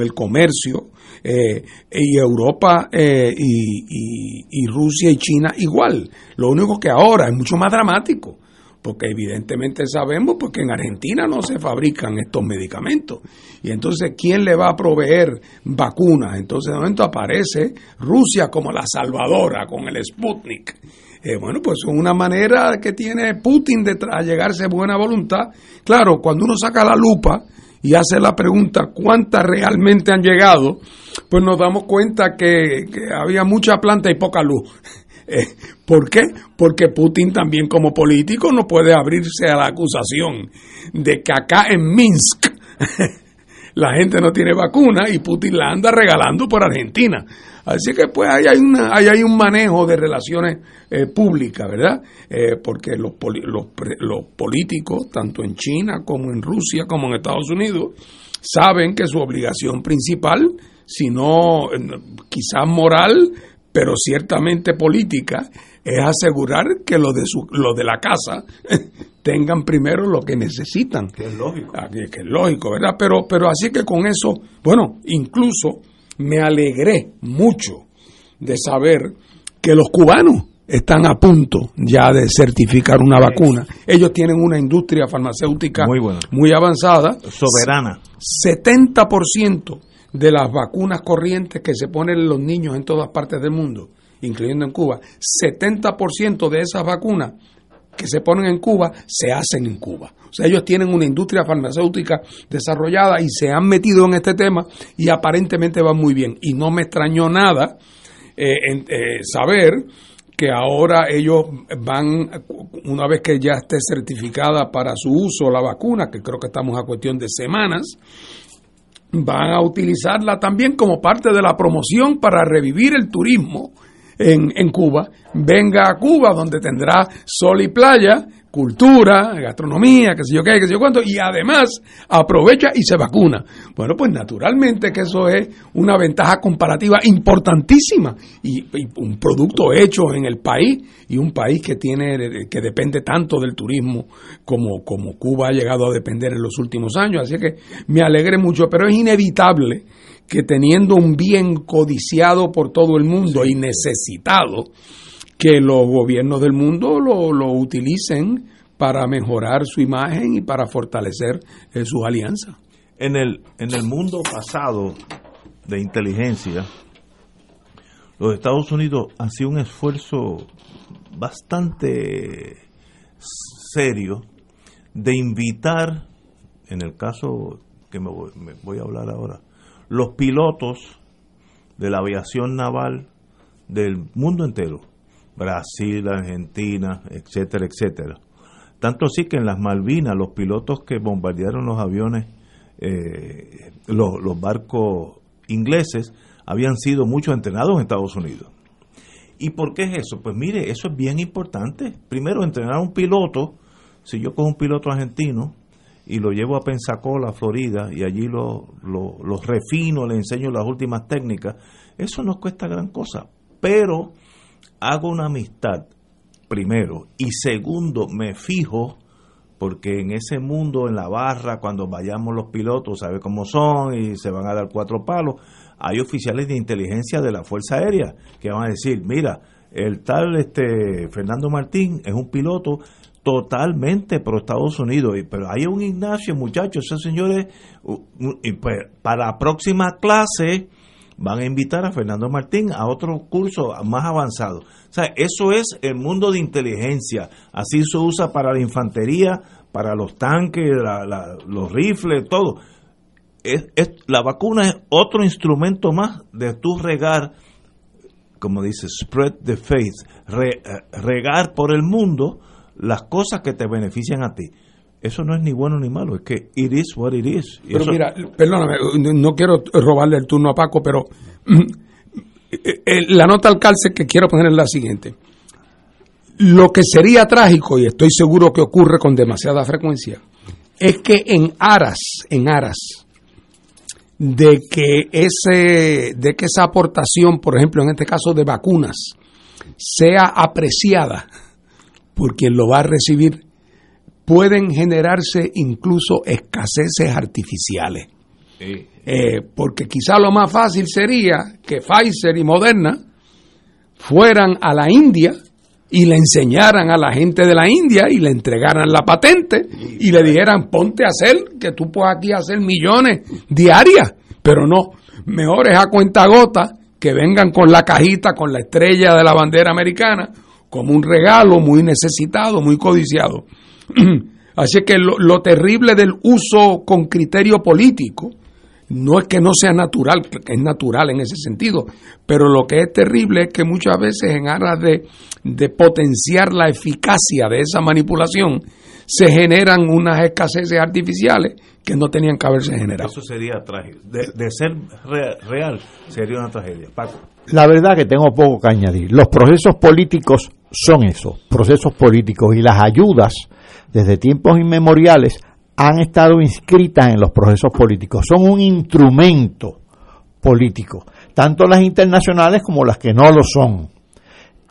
el comercio y Europa y, y Rusia y China igual. Lo único que ahora es mucho más dramático porque evidentemente sabemos porque en Argentina no se fabrican estos medicamentos. Y entonces, ¿quién le va a proveer vacunas? Entonces, de momento aparece Rusia como la salvadora con el Sputnik. Eh, bueno, pues es una manera que tiene Putin de llegarse buena voluntad. Claro, cuando uno saca la lupa y hace la pregunta cuántas realmente han llegado, pues nos damos cuenta que, había mucha planta y poca luz. Eh, ¿Por qué? Porque Putin también como político no puede abrirse a la acusación de que acá en Minsk la gente no tiene vacuna y Putin la anda regalando por Argentina. Así que pues ahí hay, una, hay un manejo de relaciones eh, públicas, ¿verdad? Eh, porque los, los, los políticos, tanto en China como en Rusia como en Estados Unidos, saben que su obligación principal, si no quizás moral, pero ciertamente política, es asegurar que los de, su, de la casa tengan primero lo que necesitan. Que es lógico. Ah, que, es lógico, ¿verdad? Pero, pero así que con eso, bueno, incluso me alegré mucho de saber que los cubanos están a punto ya de certificar una vacuna. Ellos tienen una industria farmacéutica muy, muy avanzada. Soberana. 70% de las vacunas corrientes que se ponen los niños en todas partes del mundo, incluyendo en Cuba, 70% de esas vacunas que se ponen en Cuba se hacen en Cuba. O sea, ellos tienen una industria farmacéutica desarrollada y se han metido en este tema y aparentemente van muy bien. Y no me extrañó nada eh, eh, saber que ahora ellos van, una vez que ya esté certificada para su uso la vacuna, que creo que estamos a cuestión de semanas, van a utilizarla también como parte de la promoción para revivir el turismo en, en Cuba. Venga a Cuba donde tendrá sol y playa cultura, gastronomía, qué sé yo qué, qué sé yo cuánto, y además aprovecha y se vacuna. Bueno, pues naturalmente que eso es una ventaja comparativa importantísima y, un producto hecho en el país y un país que tiene que depende tanto del turismo como, como Cuba ha llegado a depender en los últimos años. Así que me alegre mucho, pero es inevitable que teniendo un bien codiciado por todo el mundo y necesitado, que los gobiernos del mundo lo, lo utilicen para mejorar su imagen y para fortalecer eh, sus alianzas. En el, en el mundo pasado de inteligencia, los Estados Unidos sido un esfuerzo bastante serio de invitar, en el caso que me voy a hablar ahora, los pilotos de la aviación naval del mundo entero Brasil, Argentina, etcétera, etcétera. Tanto así que en las Malvinas los pilotos que bombardearon los aviones, eh, los, barcos ingleses, habían sido mucho entrenados en Estados Unidos. ¿Y por qué es eso? Pues mire, eso es bien importante. Primero, entrenar a un piloto, si yo cojo un piloto argentino y lo llevo a Pensacola, Florida, y allí lo, refino, le enseño las últimas técnicas, eso no cuesta gran cosa. Pero hago una amistad, primero, y segundo, me fijo, porque en ese mundo, en la barra, cuando vayamos los pilotos, sabe cómo son y se van a dar cuatro palos, hay oficiales de inteligencia de la Fuerza Aérea que van a decir, mira, el tal este Fernando Martín es un piloto totalmente pro Estados Unidos, pero hay un Ignacio, muchachos, ese señor es, y pues, para la próxima clase, van a invitar a Fernando Martín a otro curso más avanzado. O sea, eso es el mundo de inteligencia. Así se usa para la infantería, para los tanques, los rifles, todo. La vacuna es otro instrumento más de tu regar, como dice, spread the faith, eh, regar por el mundo las cosas que te benefician a ti eso no es ni bueno ni malo, es que it is what it is. pero mira, perdóname, no quiero robarle el turno a Paco, pero eh, eh, la nota al calce que quiero poner es la siguiente. Lo que sería trágico, y estoy seguro que ocurre con demasiada frecuencia, es que en aras, en aras de que ese de que esa aportación, por ejemplo, en este caso de vacunas, sea apreciada por quien lo va a recibir, pueden generarse incluso escaseces artificiales. Eh, porque quizá lo más fácil sería que Pfizer y Moderna fueran a la India y le enseñaran a la gente de la India y le entregaran la patente y le dijeran ponte a hacer, que tú puedes aquí hacer millones diarias, pero no, mejor es a cuenta gota que vengan con la cajita, con la estrella de la bandera americana, como un regalo muy necesitado, muy codiciado. Así que lo, lo terrible del uso con criterio político, no es que no sea natural, es natural en ese sentido, pero lo que es terrible es que muchas veces en aras de, de potenciar la eficacia de esa manipulación, se generan unas escaseces artificiales que no tenían que haberse generado. Eso sería trágico. De, de ser re- real, sería una tragedia. Paco. La verdad que tengo poco que añadir. Los procesos políticos son eso, procesos políticos y las ayudas desde tiempos inmemoriales han estado inscritas en los procesos políticos. Son un instrumento político, tanto las internacionales como las que no lo son.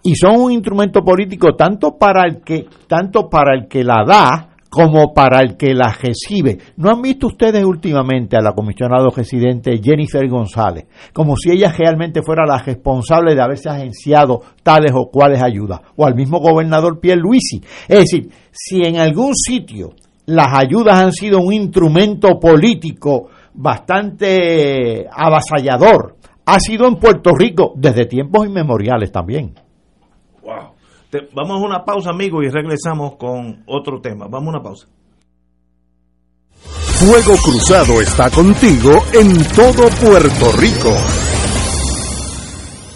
Y son un instrumento político tanto para el que tanto para el que la da como para el que la recibe. ¿No han visto ustedes últimamente a la comisionada residente Jennifer González como si ella realmente fuera la responsable de haberse agenciado tales o cuales ayudas? O al mismo gobernador Pierre Luisi. Es decir, si en algún sitio las ayudas han sido un instrumento político bastante avasallador, ha sido en Puerto Rico desde tiempos inmemoriales también. Wow. Te- vamos a una pausa, amigos, y regresamos con otro tema. Vamos a una pausa. Fuego Cruzado está contigo en todo Puerto Rico.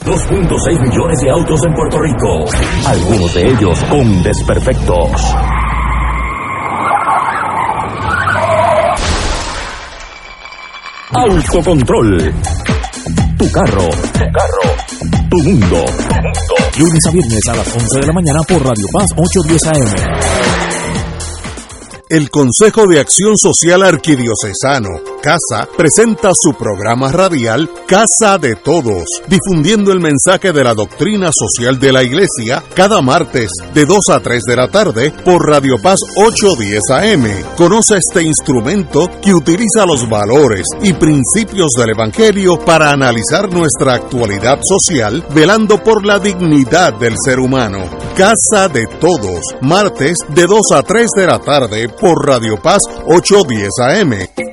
2.6 millones de autos en Puerto Rico, algunos de ellos con desperfectos. Autocontrol. Tu carro. Tu carro. Tu mundo. Lunes a viernes a las 11 de la mañana por Radio Paz 810 AM. El Consejo de Acción Social Arquidiocesano, CASA, presenta su programa radial Casa de Todos, difundiendo el mensaje de la doctrina social de la Iglesia cada martes de 2 a 3 de la tarde por Radio Paz 810 AM. Conoce este instrumento que utiliza los valores y principios del Evangelio para analizar nuestra actualidad social, velando por la dignidad del ser humano. Casa de Todos, martes de 2 a 3 de la tarde por Radio Paz 810 AM.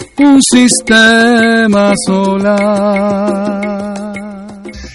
un sistema solar.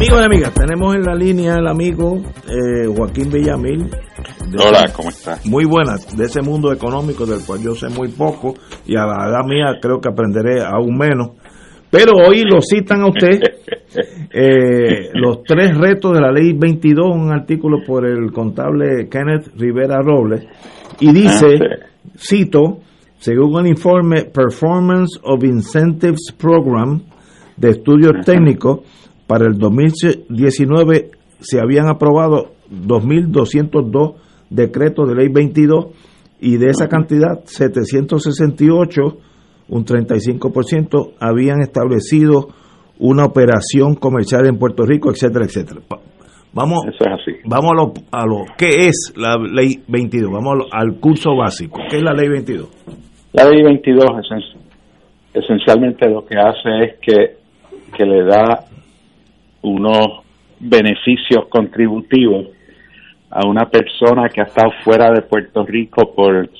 Amigos y amigas, tenemos en la línea el amigo eh, Joaquín Villamil. de- Hola, ¿cómo estás? Muy buenas, de ese mundo económico del cual yo sé muy poco y a la edad mía creo que aprenderé aún menos. Pero hoy lo citan a usted eh, los tres retos de la ley 22, un artículo por el contable Kenneth Rivera Robles, y dice, cito, Según el informe Performance of Incentives Program de estudios técnicos, para el 2019 se habían aprobado 2.202 decretos de ley 22 y de esa cantidad 768, un 35%, habían establecido una operación comercial en Puerto Rico, etcétera, etcétera. Vamos, Eso es así. vamos a lo, a lo ¿qué es la ley 22? Vamos lo- al curso básico. ¿Qué es la ley 22? La ley 22 esen- esencialmente lo que hace es que, que le da unos beneficios contributivos a una persona que ha estado fuera de Puerto Rico por,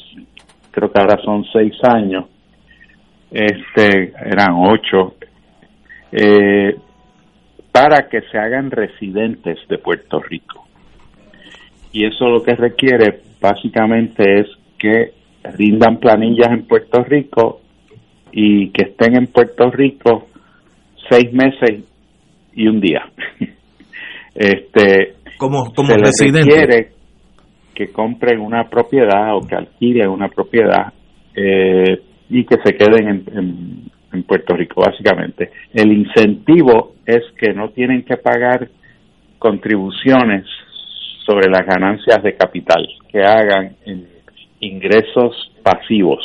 creo que ahora son seis años, este, eran ocho, eh, para que se hagan residentes de Puerto Rico. Y eso lo que requiere básicamente es que rindan planillas en Puerto Rico y que estén en Puerto Rico seis meses y un día. este Como, como se les residente. requiere que compren una propiedad o que alquilen una propiedad eh, y que se queden en, en- en Puerto Rico, básicamente. El incentivo es que no tienen que pagar contribuciones sobre las ganancias de capital que hagan en ingresos pasivos,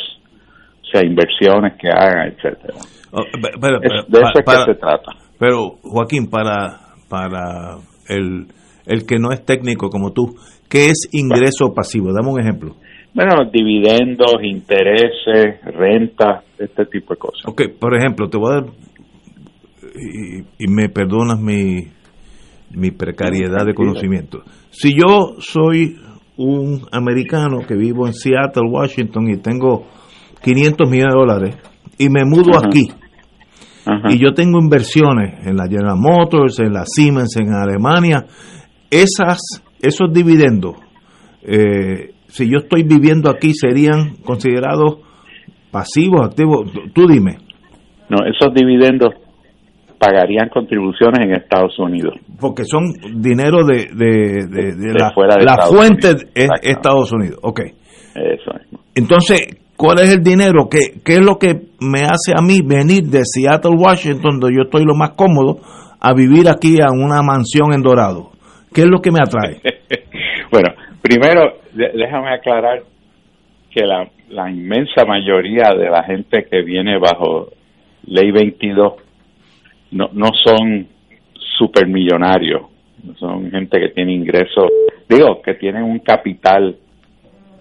o sea, inversiones que hagan, etcétera. Oh, de eso es para- que se trata. Pero, Joaquín, para, para el, el que no es técnico como tú, ¿qué es ingreso pasivo? Dame un ejemplo. Bueno, dividendos, intereses, rentas, este tipo de cosas. Ok, por ejemplo, te voy a dar, y, y me perdonas mi, mi precariedad de conocimiento. Si yo soy un americano que vivo en Seattle, Washington, y tengo 500 millones de dólares, y me mudo Ajá. aquí, y yo tengo inversiones en la General Motors, en la Siemens, en Alemania, esas, esos dividendos, eh, si yo estoy viviendo aquí, serían considerados pasivos, activos. Tú dime. No, esos dividendos pagarían contribuciones en Estados Unidos. Porque son dinero de, de, de- la, fuera de la Estados fuente Unidos. es. Estados Unidos. Ok. Eso mismo. Entonces, ¿cuál es el dinero? ¿Qué, ¿Qué es lo que me hace a mí venir de Seattle, Washington, donde yo estoy lo más cómodo, a vivir aquí a una mansión en Dorado? ¿Qué es lo que me atrae? Bueno, primero, déjame aclarar que la, la inmensa mayoría de la gente que viene bajo Ley 22 no, no son supermillonarios, son gente que tiene ingresos, digo, que tienen un capital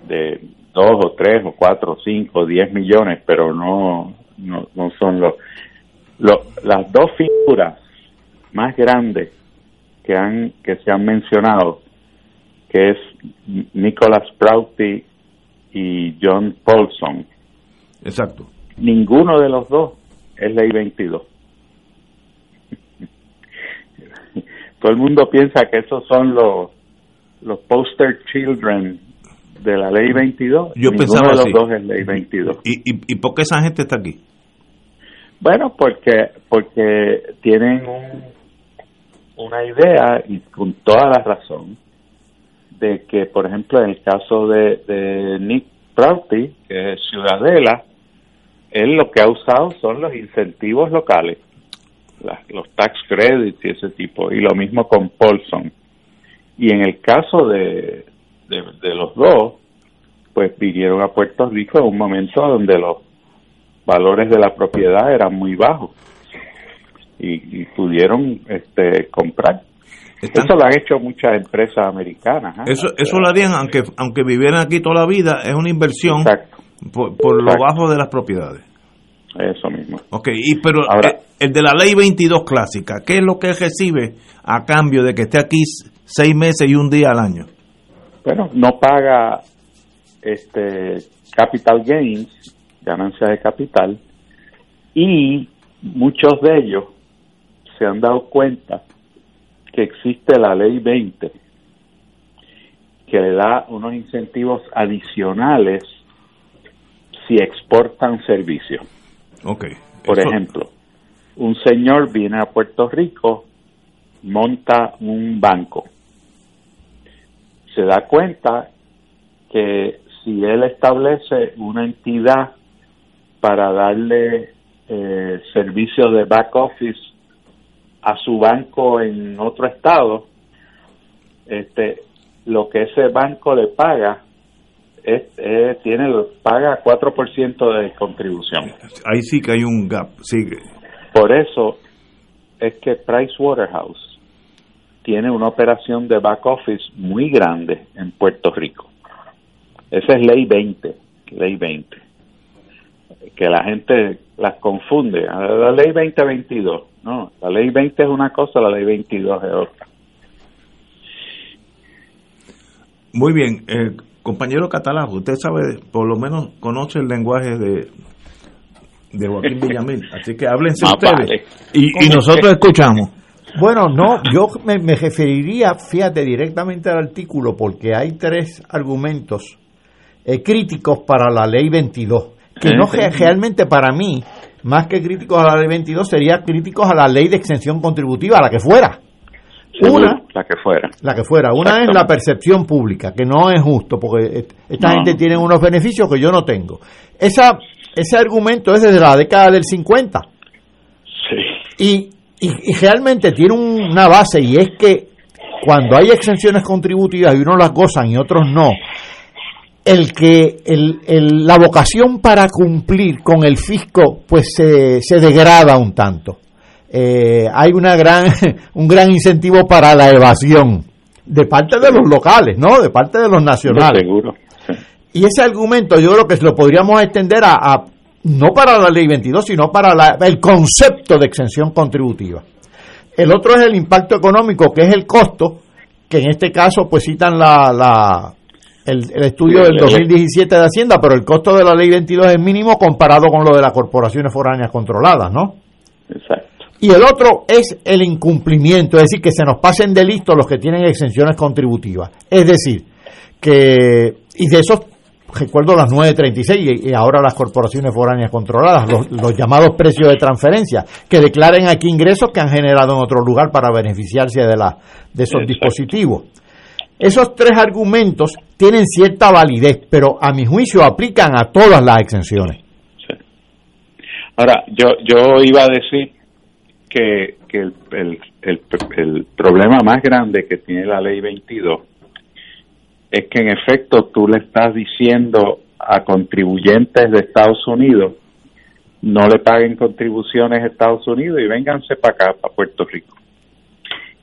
de dos o tres o cuatro o cinco o diez millones, pero no, no, no son los, los, las dos figuras más grandes que han, que se han mencionado, que es Nicholas Prouty y John Paulson. Exacto. Ninguno de los dos es ley 22. Todo el mundo piensa que esos son los, los poster children de la ley 22. Yo pensaba de los así. dos es ley 22. ¿Y, y, ¿Y por qué esa gente está aquí? Bueno, porque porque tienen un, una idea y con toda la razón de que, por ejemplo, en el caso de, de Nick Prouty, que es Ciudadela, él lo que ha usado son los incentivos locales, las- los tax credits y ese tipo, y lo mismo con Paulson. Y en el caso de, de, de los dos, pues vinieron a Puerto Rico en un momento donde los valores de la propiedad eran muy bajos y, y pudieron este, comprar. Eso lo han hecho muchas empresas americanas. ¿ah? Eso, eso lo harían aunque, aunque vivieran aquí toda la vida, es una inversión por, por lo Exacto. bajo de las propiedades. Eso mismo. Ok, y pero Ahora- eh, el de la ley 22 clásica, ¿qué es lo que recibe a cambio de que esté aquí seis meses y un día al año? Bueno, no paga este capital gains, ganancias de capital, y muchos de ellos se han dado cuenta que existe la ley 20 que le da unos incentivos adicionales si exportan servicios. Ok. Por eso- ejemplo, un señor viene a Puerto Rico, monta un banco, se da cuenta que si él establece una entidad para darle eh, servicios de back office a su banco en otro estado, este, lo que ese banco le paga es, es- tiene paga 4% de contribución. Ahí sí que hay un gap. Sigue. Por eso es que Price Waterhouse tiene una operación de back office muy grande en Puerto Rico. Esa es ley 20, ley 20. Que la gente las confunde. Ah, La ley 2022, no, la ley 20 es una cosa, la ley 22 es otra. Muy bien. eh, compañero Catalán, usted sabe, por lo menos conoce el lenguaje de, de Joaquín Villamil. Así que háblense Más ustedes. vale. Y, y nosotros escuchamos. Bueno, no, yo me, me referiría, fíjate, directamente al artículo porque hay tres argumentos eh, críticos para la ley 22, que Sí, no sí. re- realmente para mí, más que críticos a la ley 22, sería críticos a la ley de exención contributiva, a la que fuera. Una, la que fuera. la que fuera. Una es la percepción pública, que no es justo, porque esta No. gente tiene unos beneficios que yo no tengo. Esa, ese argumento es desde la década del 50. Y, y, y realmente tiene un- una base, y es que cuando hay exenciones contributivas y unos las gozan y otros no, el que el, el- la vocación para cumplir con el fisco pues se, se degrada un tanto. Eh, hay una gran, un gran incentivo para la evasión de parte de los locales, ¿no? De parte de los nacionales. Seguro. Y ese argumento yo creo que lo podríamos extender a, a- no para la ley 22, sino para la- el concepto de exención contributiva. El otro es el impacto económico, que es el costo, que en este caso pues citan la, la- el, el estudio del 2017 de Hacienda, pero el costo de la ley 22 es mínimo comparado con lo de las corporaciones foráneas controladas, ¿no? Exacto. Y el otro es el incumplimiento, es decir, que se nos pasen de listo los que tienen exenciones contributivas. Es decir, que, y de esos, recuerdo las 936 y, y ahora las corporaciones foráneas controladas, los, los llamados precios de transferencia, que declaren aquí ingresos que han generado en otro lugar para beneficiarse de, la, de esos dispositivos. Esos tres argumentos tienen cierta validez, pero a mi juicio aplican a todas las exenciones. Ahora, yo, yo iba a decir que, que el, el, el, el problema más grande que tiene la ley 22 es que en efecto tú le estás diciendo a contribuyentes de Estados Unidos no le paguen contribuciones a Estados Unidos y vénganse para acá, para Puerto Rico.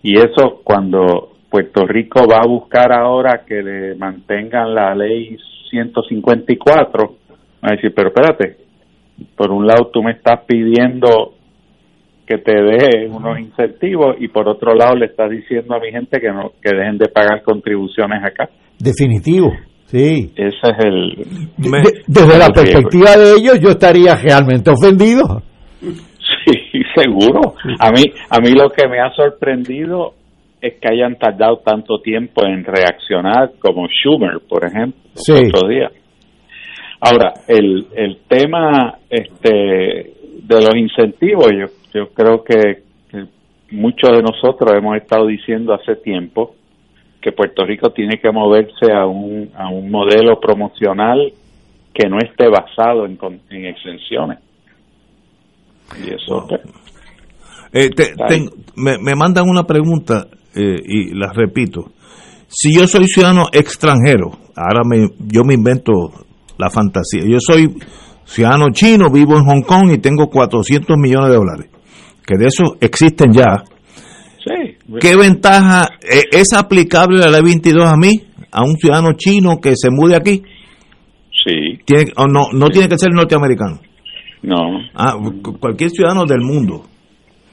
Y eso cuando Puerto Rico va a buscar ahora que le mantengan la ley 154, va a decir, pero espérate, por un lado tú me estás pidiendo que te dé unos incentivos y por otro lado le estás diciendo a mi gente que no que dejen de pagar contribuciones acá. Definitivo, sí. Ese es el De- desde la perspectiva de ellos, yo estaría realmente ofendido. Sí, seguro. A mí a mí lo que me ha sorprendido es que hayan tardado tanto tiempo en reaccionar como Schumer, por ejemplo, Sí. el otro día. Ahora, el, el tema este de los incentivos, yo, yo creo que, muchos de nosotros hemos estado diciendo hace tiempo que Puerto Rico tiene que moverse a un, a un modelo promocional que no esté basado en, en exenciones. Y eso, Eh, te- me, me mandan una pregunta eh, y la repito. Si yo soy ciudadano extranjero, ahora me, yo me invento la fantasía. Yo soy ciudadano chino, vivo en Hong Kong y tengo 400 millones de dólares, que de eso existen ya. sí. ¿Qué ventaja eh, es aplicable la ley 22 a mí, a un ciudadano chino que se mude aquí? Sí. Tiene, o no, no tiene que ser norteamericano. No. Ah, cu- cualquier ciudadano del mundo.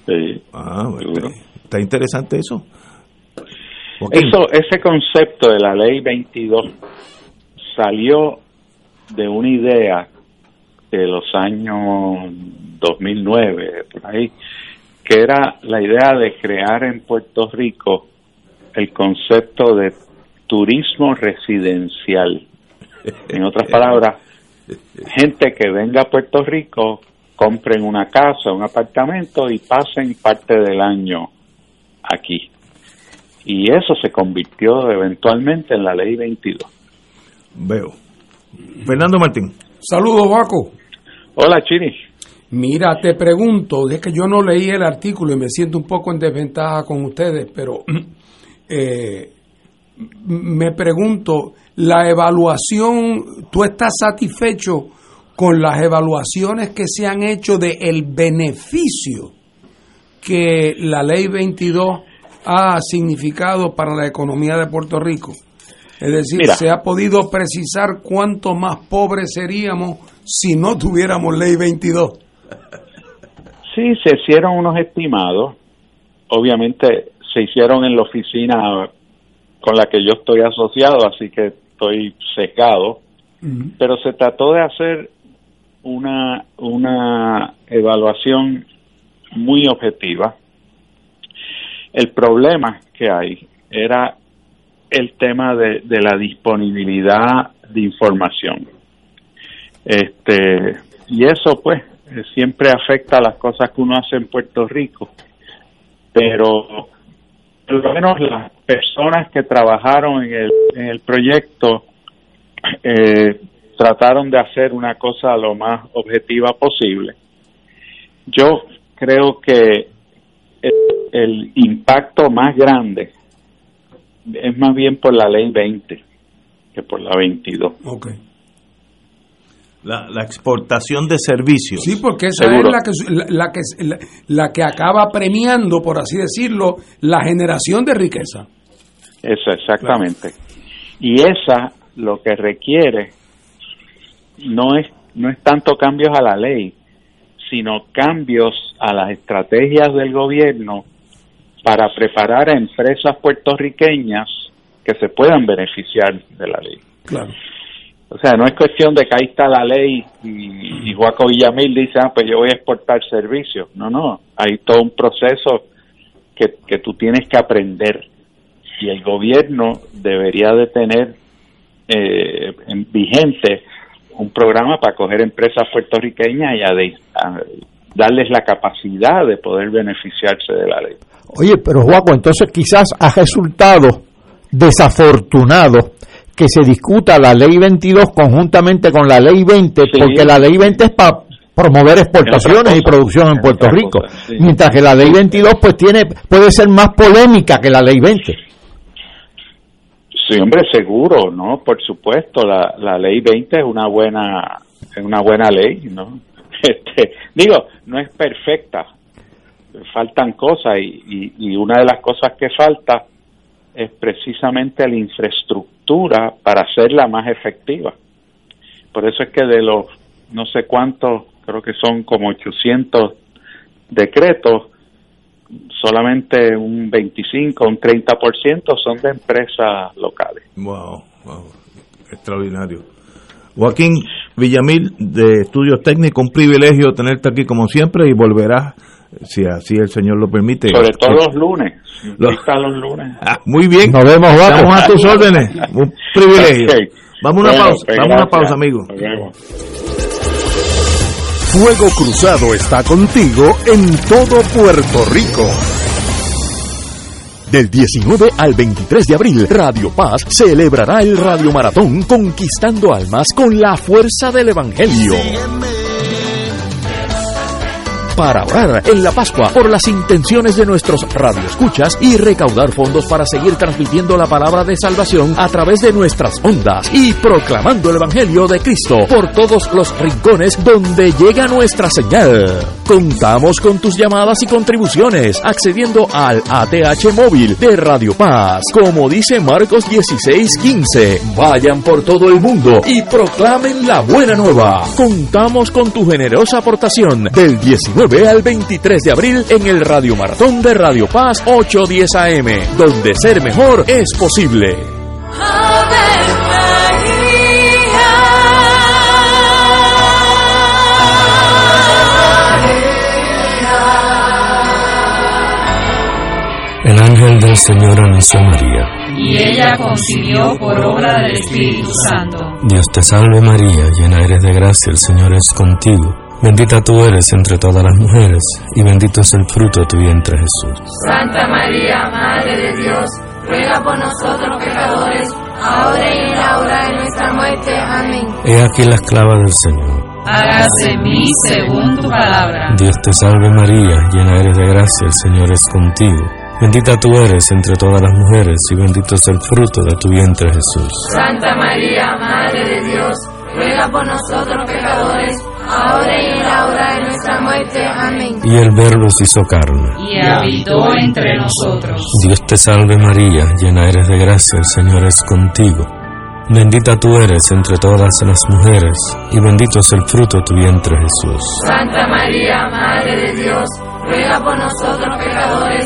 Sí. Ah, está, está interesante eso. Eso, ese concepto de la ley 22 salió de una idea de los años 2009, por ahí, que era la idea de crear en Puerto Rico el concepto de turismo residencial. En otras palabras, gente que venga a Puerto Rico, compren una casa, un apartamento y pasen parte del año aquí. Y eso se convirtió eventualmente en la ley 22. Veo. Fernando Martín. Saludos, Baco. Hola, Chini. Mira, te pregunto, es que yo no leí el artículo y me siento un poco en desventaja con ustedes, pero eh, me pregunto, la evaluación, ¿tú estás satisfecho con las evaluaciones que se han hecho de el beneficio que la ley 22 ha significado para la economía de Puerto Rico? Es decir, Mira. se ha podido precisar cuánto más pobres seríamos si no tuviéramos ley 22. Sí, se hicieron unos estimados. Obviamente se hicieron en la oficina con la que yo estoy asociado, así que estoy secado. Pero se trató de hacer una, una evaluación muy objetiva. El problema que hay era el tema de, de la disponibilidad de información. Este, y eso pues siempre afecta a las cosas que uno hace en Puerto Rico. Pero por lo menos las personas que trabajaron en el, en el proyecto eh, trataron de hacer una cosa lo más objetiva posible. Yo creo que el, el impacto más grande es más bien por la ley 20 que por la 22. La, la exportación de servicios. Sí, porque esa Seguro. es la que, la, la que, la, la que acaba premiando, por así decirlo, la generación de riqueza. Eso, exactamente. Y esa lo que requiere no es, no es tanto cambios a la ley, sino cambios a las estrategias del gobierno para preparar a empresas puertorriqueñas que se puedan beneficiar de la ley. Claro. O sea, no es cuestión de que ahí está la ley y, y Villamil dice, ah, pues yo voy a exportar servicios. No, no, hay todo un proceso que, que tú tienes que aprender y el gobierno debería de tener eh, en- vigente un programa para coger empresas puertorriqueñas y a de- darles la capacidad de poder beneficiarse de la ley. Oye, pero Juaco, entonces quizás ha resultado desafortunado que se discuta la ley 22 conjuntamente con la ley 20, porque la ley 20 es para promover exportaciones y producción en Puerto Rico, mientras que la ley 22 pues tiene puede ser más polémica que la ley 20. Sí, hombre, seguro, ¿no? Por supuesto, la, la ley 20 es una buena es una buena ley, ¿no? Este, digo, no es perfecta, faltan cosas y, y, y una de las cosas que falta es precisamente la infraestructura para hacerla más efectiva. Por eso es que de los no sé cuántos, creo que son como 800 decretos, solamente un 25, un 30% son de empresas locales. Wow, wow, extraordinario. Joaquín Villamil, de Estudios Técnicos, un privilegio tenerte aquí como siempre y volverás, si así el Señor lo permite. Sobre todo los lunes. Los- lunes. Ah, muy bien. Nos vemos, Joaquín. Estamos a tus órdenes. Un privilegio. Vamos a una Bueno, pausa, pues, vamos a una pausa, amigo. Fuego Cruzado está contigo en todo Puerto Rico. Del 19 al 23 de abril, Radio Paz celebrará el Radio Maratón Conquistando Almas con la fuerza del Evangelio. Para orar en la Pascua por las intenciones de nuestros radioescuchas y recaudar fondos para seguir transmitiendo la palabra de salvación a través de nuestras ondas y proclamando el Evangelio de Cristo por todos los rincones donde llega nuestra señal. Contamos con tus llamadas y contribuciones accediendo al ATH móvil de Radio Paz. Como dice Marcos 16:15, vayan por todo el mundo y proclamen la buena nueva. Contamos con tu generosa aportación del 19 al 23 de abril en el Radio Maratón de Radio Paz 810 AM, donde ser mejor es posible. El ángel del Señor anunció a María. y ella concibió por obra del Espíritu Santo. Dios te salve María, llena eres de gracia, el Señor es contigo. Bendita tú eres entre todas las mujeres, y bendito es el fruto de tu vientre Jesús. Santa María, Madre de Dios, ruega por nosotros pecadores, ahora y en la hora de nuestra muerte. Amén. He aquí la esclava del Señor. hágase en mí según tu palabra. Dios te salve María, llena eres de gracia, el Señor es contigo. Bendita tú eres entre todas las mujeres y bendito es el fruto de tu vientre Jesús. Santa María, Madre de Dios, ruega por nosotros pecadores, ahora y en la hora de nuestra muerte. Amén. Y el Verbo se hizo carne. Y habitó entre nosotros. Dios te salve María, llena eres de gracia, el Señor es contigo. Bendita tú eres entre todas las mujeres, y bendito es el fruto de tu vientre Jesús. Santa María, Madre de Dios, ruega por nosotros pecadores,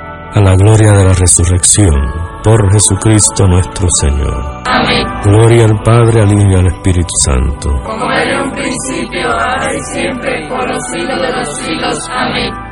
a la gloria de la resurrección, por Jesucristo nuestro Señor. Amén. Gloria al Padre, al Hijo y al Espíritu Santo. Como era en un principio, ahora y siempre, por los siglos de los siglos. Amén.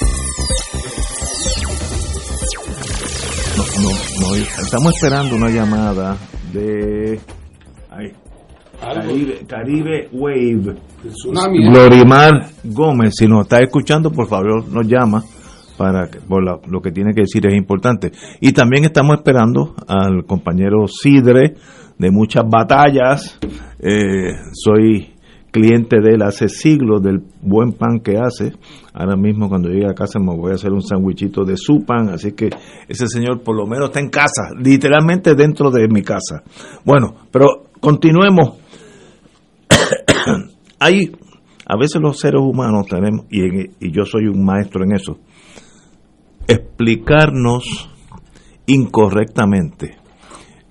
No, no, estamos esperando una llamada de Caribe, Caribe Wave. Glorimar Gómez, si nos está escuchando, por favor, nos llama para por la- lo que tiene que decir es importante. Y también estamos esperando al compañero Sidre de muchas batallas. Eh, soy cliente de él hace siglos del buen pan que hace. Ahora mismo cuando llegue a casa me voy a hacer un sandwichito de su pan, así que ese señor por lo menos está en casa, literalmente dentro de mi casa. Bueno, pero continuemos. Hay a veces los seres humanos tenemos y, en- y yo soy un maestro en eso. Explicarnos incorrectamente.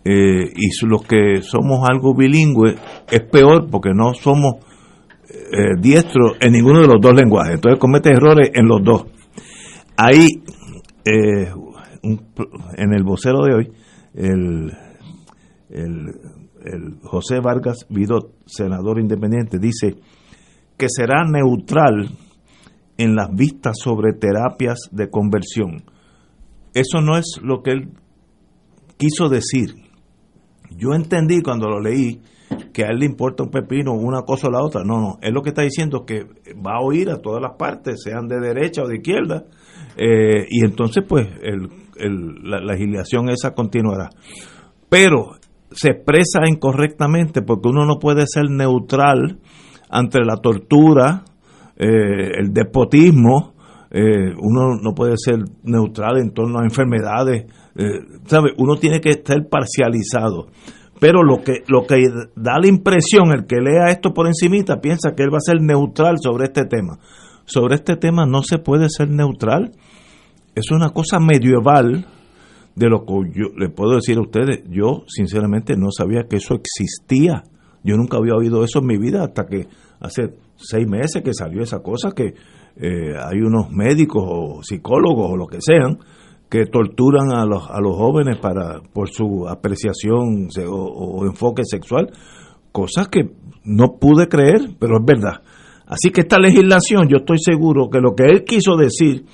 Eh, y los que somos algo bilingües es peor porque no somos eh, diestros en ninguno de los dos lenguajes. Entonces comete errores en los dos. Ahí, eh, en el vocero de hoy, el, el José Vargas Vidot, senador independiente, dice que será neutral en las vistas sobre terapias de conversión. Eso no es lo que él quiso decir. Yo entendí cuando lo leí que a él le importa un pepino una cosa o la otra. No, no. Él lo que está diciendo que va a oír a todas las partes, sean de derecha o de izquierda, eh, y entonces pues el- el- la legislación esa continuará. Pero se expresa incorrectamente porque uno no puede ser neutral ante la tortura, eh, el despotismo, eh, uno no puede ser neutral en torno a enfermedades, ¿sabe? Uno tiene que estar parcializado. Pero lo que, lo que da la impresión, el que lea esto por encimita, piensa que él va a ser neutral sobre este tema. Sobre este tema no se puede ser neutral. Es una cosa medieval de lo que yo le puedo decir a ustedes. Yo, sinceramente, no sabía que eso existía. Yo nunca había oído eso en mi vida hasta que hace seis meses que salió esa cosa que eh, hay unos médicos o psicólogos o lo que sean que torturan a los, a los jóvenes para por su apreciación o, o enfoque sexual, cosas que no pude creer, pero es verdad. Así que esta legislación, yo estoy seguro que lo que él quiso decir,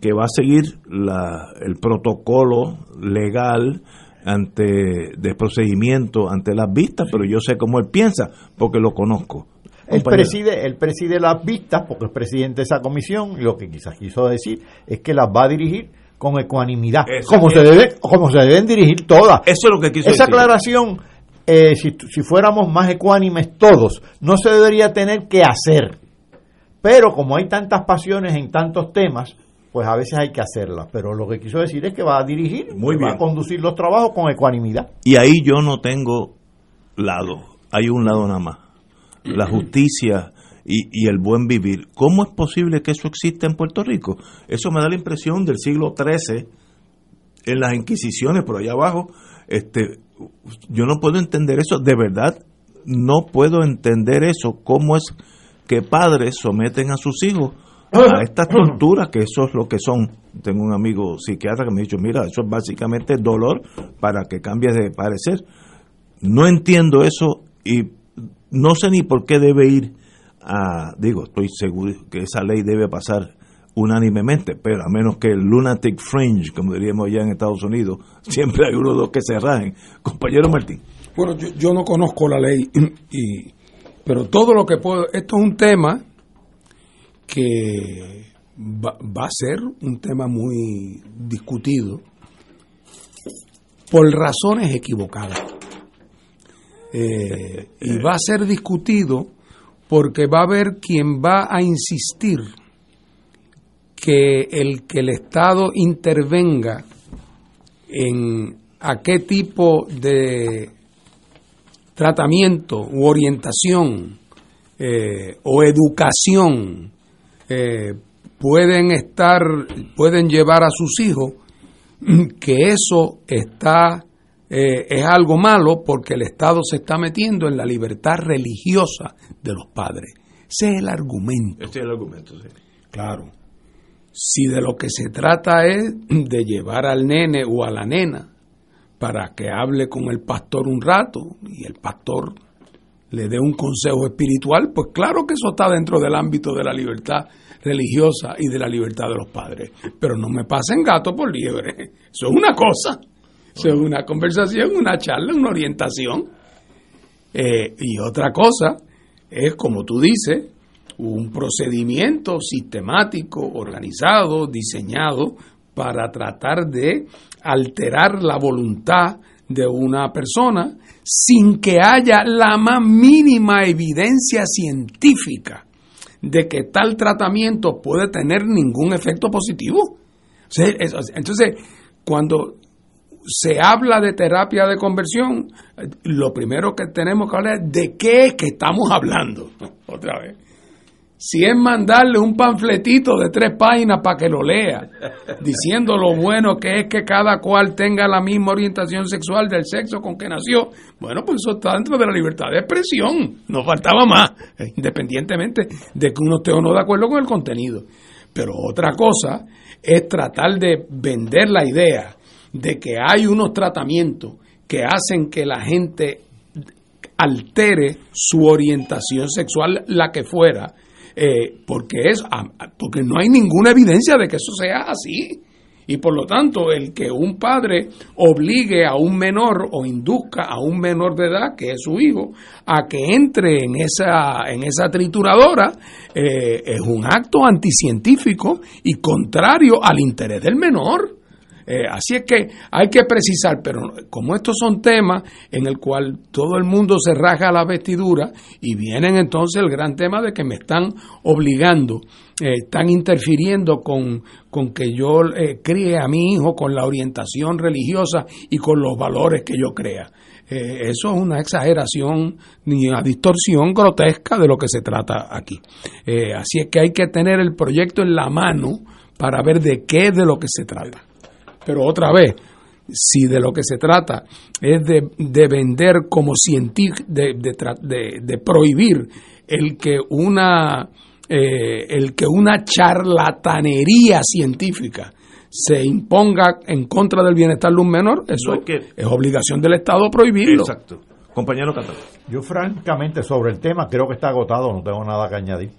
que va a seguir la, el protocolo legal ante de procedimiento ante las vistas, pero yo sé cómo él piensa porque lo conozco. Él preside, él preside las vistas porque es presidente de esa comisión y lo que quizás quiso decir es que las va a dirigir con ecuanimidad, Eso como se debe, como se deben dirigir todas. Eso es lo que quiso Esa decir. aclaración, eh, si, si fuéramos más ecuánimes todos, no se debería tener que hacer. Pero como hay tantas pasiones en tantos temas, pues a veces hay que hacerlas. Pero lo que quiso decir es que va a dirigir, Muy que va bien. a conducir los trabajos con ecuanimidad. Y ahí yo no tengo lado, hay un lado nada más. La justicia y, y el buen vivir. ¿Cómo es posible que eso exista en Puerto Rico? Eso me da la impresión del siglo XIII, en las Inquisiciones, por allá abajo. Este, yo no puedo entender eso, de verdad, no puedo entender eso. ¿Cómo es que padres someten a sus hijos a estas torturas, que eso es lo que son? Tengo un amigo psiquiatra que me ha dicho, mira, eso es básicamente dolor para que cambies de parecer. No entiendo eso y no sé ni por qué debe ir a, digo, estoy seguro que esa ley debe pasar unánimemente, pero a menos que el lunatic fringe, como diríamos ya en Estados Unidos, siempre hay uno o dos que se rajen. Compañero Martín. Bueno, yo, yo no conozco la ley, y, pero todo lo que puedo, esto es un tema que va, va a ser un tema muy discutido por razones equivocadas. Eh, y va a ser discutido porque va a haber quien va a insistir que el que el Estado intervenga en a qué tipo de tratamiento u orientación eh, o educación eh, pueden estar, pueden llevar a sus hijos, que eso está eh, es algo malo porque el Estado se está metiendo en la libertad religiosa de los padres. Ese es el argumento. Este es el argumento, sí. Claro. Si de lo que se trata es de llevar al nene o a la nena para que hable con el pastor un rato y el pastor le dé un consejo espiritual, pues claro que eso está dentro del ámbito de la libertad religiosa y de la libertad de los padres. Pero no me pasen gato por liebre. Eso es una cosa. Eso es una conversación, una charla, una orientación. Eh, y otra cosa es, como tú dices, un procedimiento sistemático, organizado, diseñado para tratar de alterar la voluntad de una persona sin que haya la más mínima evidencia científica de que tal tratamiento puede tener ningún efecto positivo. Entonces, cuando se habla de terapia de conversión, lo primero que tenemos que hablar es de qué es que estamos hablando. Otra vez. Si es mandarle un panfletito de tres páginas para que lo lea, diciendo lo bueno que es que cada cual tenga la misma orientación sexual del sexo con que nació, bueno, pues eso está dentro de la libertad de expresión, no faltaba más, independientemente de que uno esté o no de acuerdo con el contenido. Pero otra cosa es tratar de vender la idea de que hay unos tratamientos que hacen que la gente altere su orientación sexual, la que fuera, eh, porque, es, porque no hay ninguna evidencia de que eso sea así. Y por lo tanto, el que un padre obligue a un menor o induzca a un menor de edad, que es su hijo, a que entre en esa, en esa trituradora, eh, es un acto anticientífico y contrario al interés del menor. Eh, así es que hay que precisar, pero como estos son temas en el cual todo el mundo se raja la vestidura y vienen entonces el gran tema de que me están obligando, eh, están interfiriendo con, con que yo eh, críe a mi hijo con la orientación religiosa y con los valores que yo crea. eso es una exageración ni una distorsión grotesca de lo que se trata aquí. así es que hay que tener el proyecto en la mano para ver de qué de lo que se trata. Pero otra vez, si de lo que se trata es de, de vender como científico, de, de, de, prohibir el que una eh, el que una charlatanería científica se imponga en contra del bienestar de un menor, eso es, que, es obligación del Estado prohibirlo. Exacto. Compañero Catalán. Yo francamente sobre el tema creo que está agotado, no tengo nada que añadir.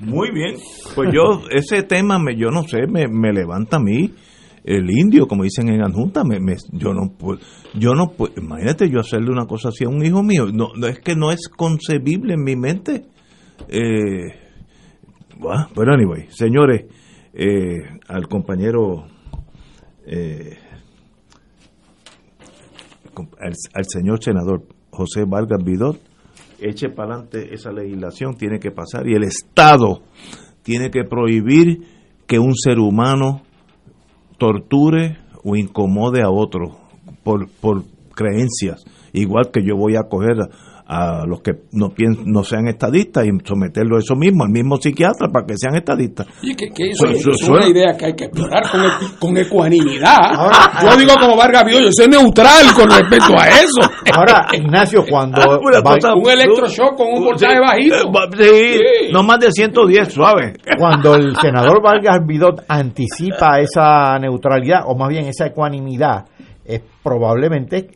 Muy bien. Pues yo, ese tema, me, yo no sé, me, me levanta a mí el indio, como dicen en adjunta, me, yo no puedo, yo no puedo, imagínate yo hacerle una cosa así a un hijo mío, no, es que no es concebible en mi mente. Eh, bueno, pero anyway, señores, eh, al compañero, eh, al, al, señor senador José Vargas Vidot, eche para adelante esa legislación, tiene que pasar y el Estado tiene que prohibir que un ser humano torture o incomode a otro por, por creencias. Igual que yo voy a coger a los que no piensan, no sean estadistas y someterlo a eso mismo, al mismo psiquiatra para que sean estadistas. Y que, que eso, eso, es una idea que hay que explorar con, el, con ecuanimidad. Ahora, yo digo como Vargas Vio, yo soy neutral con respecto a eso. Ahora, Ignacio, cuando va, un electroshock con un voltaje bajito. Sí, sí, no más de 110, suave. Cuando el senador Vargas Vidot anticipa esa neutralidad, o más bien esa ecuanimidad, es probablemente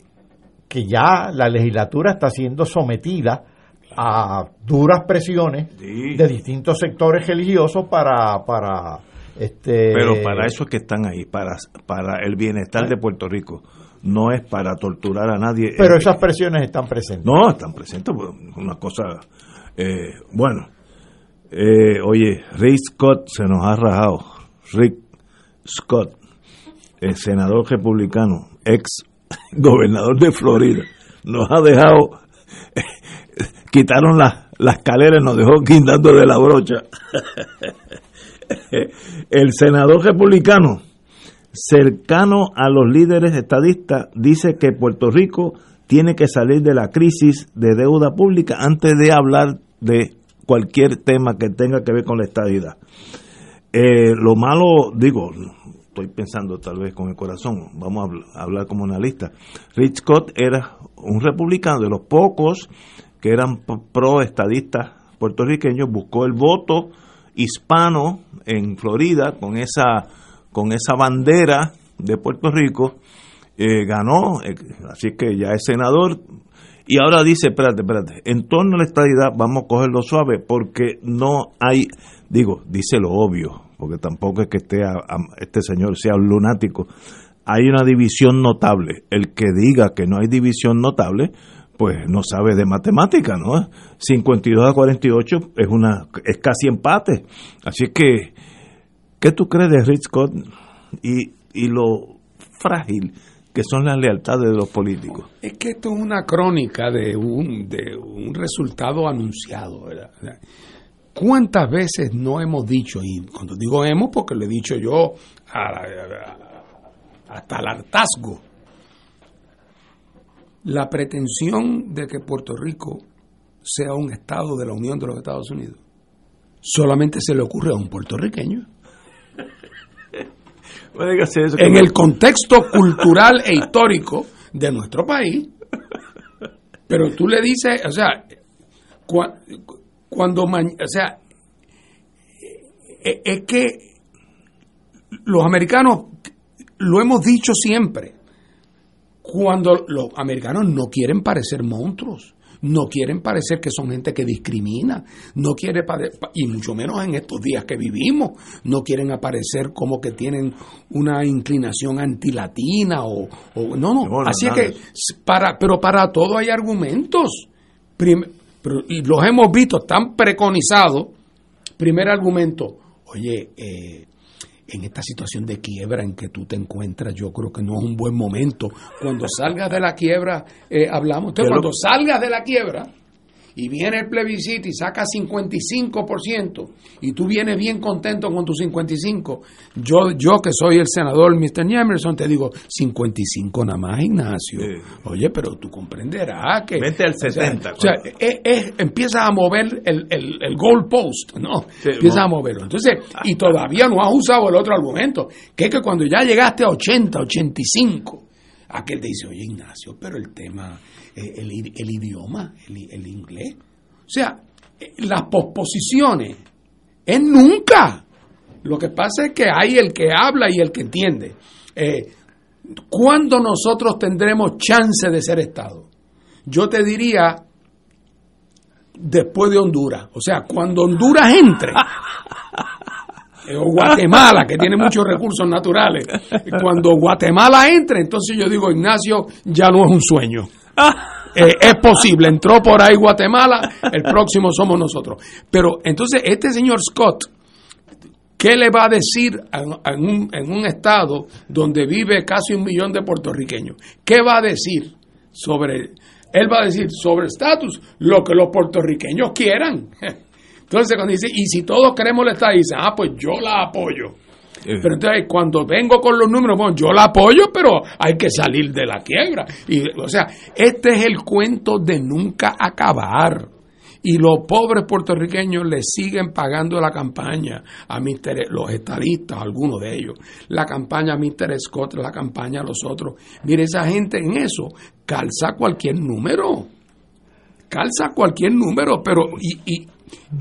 que ya la legislatura está siendo sometida a duras presiones Sí. de distintos sectores religiosos para para este Pero para eso es que están ahí, para, para el bienestar de Puerto Rico. No es para torturar a nadie. pero esas presiones están presentes No, están presentes, pues, una cosa... eh, bueno, eh, oye, Rick Scott se nos ha rajado. Rick Scott, el senador republicano, ex gobernador de Florida, nos ha dejado... quitaron la, la escalera y nos dejó guindando de la brocha. el senador republicano, cercano a los líderes estadistas, dice que Puerto Rico tiene que salir de la crisis de deuda pública antes de hablar de cualquier tema que tenga que ver con la estadidad. Eh, lo malo, digo, estoy pensando tal vez con el corazón, vamos a habl- a hablar como analista. Rich Scott era un republicano de los pocos que eran pro estadistas puertorriqueños, buscó el voto hispano en Florida con esa con esa bandera de Puerto Rico, eh, ganó, eh, así que ya es senador. Y ahora dice, espérate, espérate, en torno a la estadidad vamos a cogerlo suave porque no hay, digo, dice lo obvio, porque tampoco es que esté este señor sea un lunático. Hay una división notable. El que diga que no hay división notable, pues no sabe de matemática, ¿no? 52 a 48 es una es casi empate. Así que ¿qué tú crees de Rich Scott y, y lo frágil que son las lealtades de los políticos? Es que esto es una crónica de un, de un resultado anunciado. ¿verdad? ¿Cuántas veces no hemos dicho, y cuando digo hemos, porque lo he dicho yo a- a- hasta el hartazgo, la pretensión de que Puerto Rico sea un estado de la Unión de los Estados Unidos solamente se le ocurre a un puertorriqueño. En el contexto cultural e histórico de nuestro país. Pero tú le dices, o sea, cua- cuando, o sea, e- es que los americanos, lo hemos dicho siempre, cuando los americanos no quieren parecer monstruos, no quieren parecer que son gente que discrimina, no quiere pare- y mucho menos en estos días que vivimos, no quieren aparecer como que tienen una inclinación antilatina o, o- no, no, así es que para pero para todo hay argumentos. Prim- pero- y los hemos visto tan preconizados. Primer argumento, oye, eh, en esta situación de quiebra en que tú te encuentras, yo creo que no es un buen momento. Cuando salgas de la quiebra, eh, hablamos. Lo- cuando salgas de la quiebra y viene el plebiscito y saca 55% y tú vienes bien contento con tu 55, yo, yo que soy el senador Mr. Emerson, te digo 55 nada más, Ignacio. Oye, pero tú comprenderás que... Vete al o sea, 70, O sea, es- es- empiezas a mover el, el, el goalpost, ¿no? empiezas mo- a moverlo. Entonces, y todavía no has usado el otro argumento, que es que cuando ya llegaste a 80, 85, aquel te dice, oye Ignacio, pero el tema, el, i- el idioma, el, inglés. O sea, eh, las posposiciones es nunca. Lo que pasa es que hay el que habla y el que entiende. Eh, ¿Cuándo nosotros tendremos chance de ser Estado? Yo te diría después de Honduras. O sea, cuando Honduras entre, eh, o Guatemala, que tiene muchos recursos naturales, cuando Guatemala entre, entonces yo digo, Ignacio, ya no es un sueño. Eh, es posible, entró por ahí Guatemala, el próximo somos nosotros. Pero entonces este señor Scott, ¿qué le va a decir en, en un, en un estado donde vive casi un millón de puertorriqueños? ¿Qué va a decir sobre, él va a decir sobre estatus lo que los puertorriqueños quieran? Entonces cuando dice, y si todos queremos la estadía, dice, ah, pues yo la apoyo. Eh. Pero entonces cuando vengo con los números, bueno, yo la apoyo, pero hay que salir de la quiebra. Y, o sea, este es el cuento de nunca acabar. Y los pobres puertorriqueños le siguen pagando la campaña a Mr. los estadistas, algunos de ellos, la campaña a Mr. Scott, la campaña a los otros. Mire, esa gente en eso calza cualquier número. Calza cualquier número, pero y, y,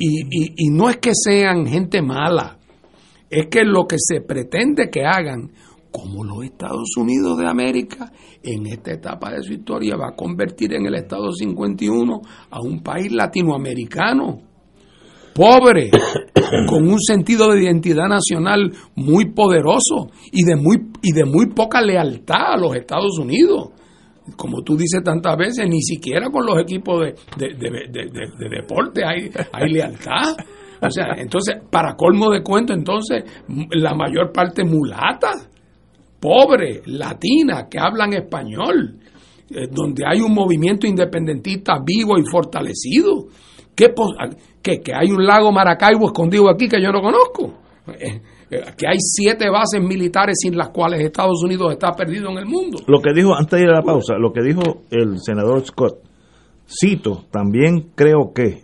y, y no es que sean gente mala, es que lo que se pretende que hagan, como los Estados Unidos de América, en esta etapa de su historia va a convertir en el Estado 51 a un país latinoamericano, pobre, con un sentido de identidad nacional muy poderoso y de muy, y de muy poca lealtad a los Estados Unidos. Como tú dices tantas veces, ni siquiera con los equipos de, de, de, de deporte hay, hay lealtad. O sea, entonces, para colmo de cuento, entonces, la mayor parte mulata, pobre, latina, que hablan español, eh, donde hay un movimiento independentista vivo y fortalecido. ¿Qué, que, que hay un lago Maracaibo escondido aquí que yo no conozco. Eh, que hay siete bases militares sin las cuales Estados Unidos está perdido en el mundo. Lo que dijo, antes de ir a la pausa, lo que dijo el senador Scott, cito, también creo que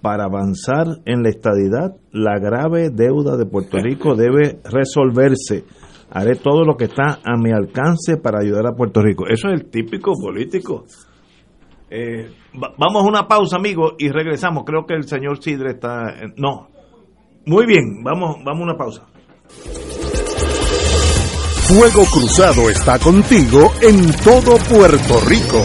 para avanzar en la estadidad, la grave deuda de Puerto Rico debe resolverse. Haré todo lo que está a mi alcance para ayudar a Puerto Rico. Eso es el típico político. Eh, vamos a una pausa, amigos, y regresamos. Creo que el señor Sidre está... no. Muy bien, vamos, vamos a una pausa. Fuego Cruzado está contigo en todo Puerto Rico.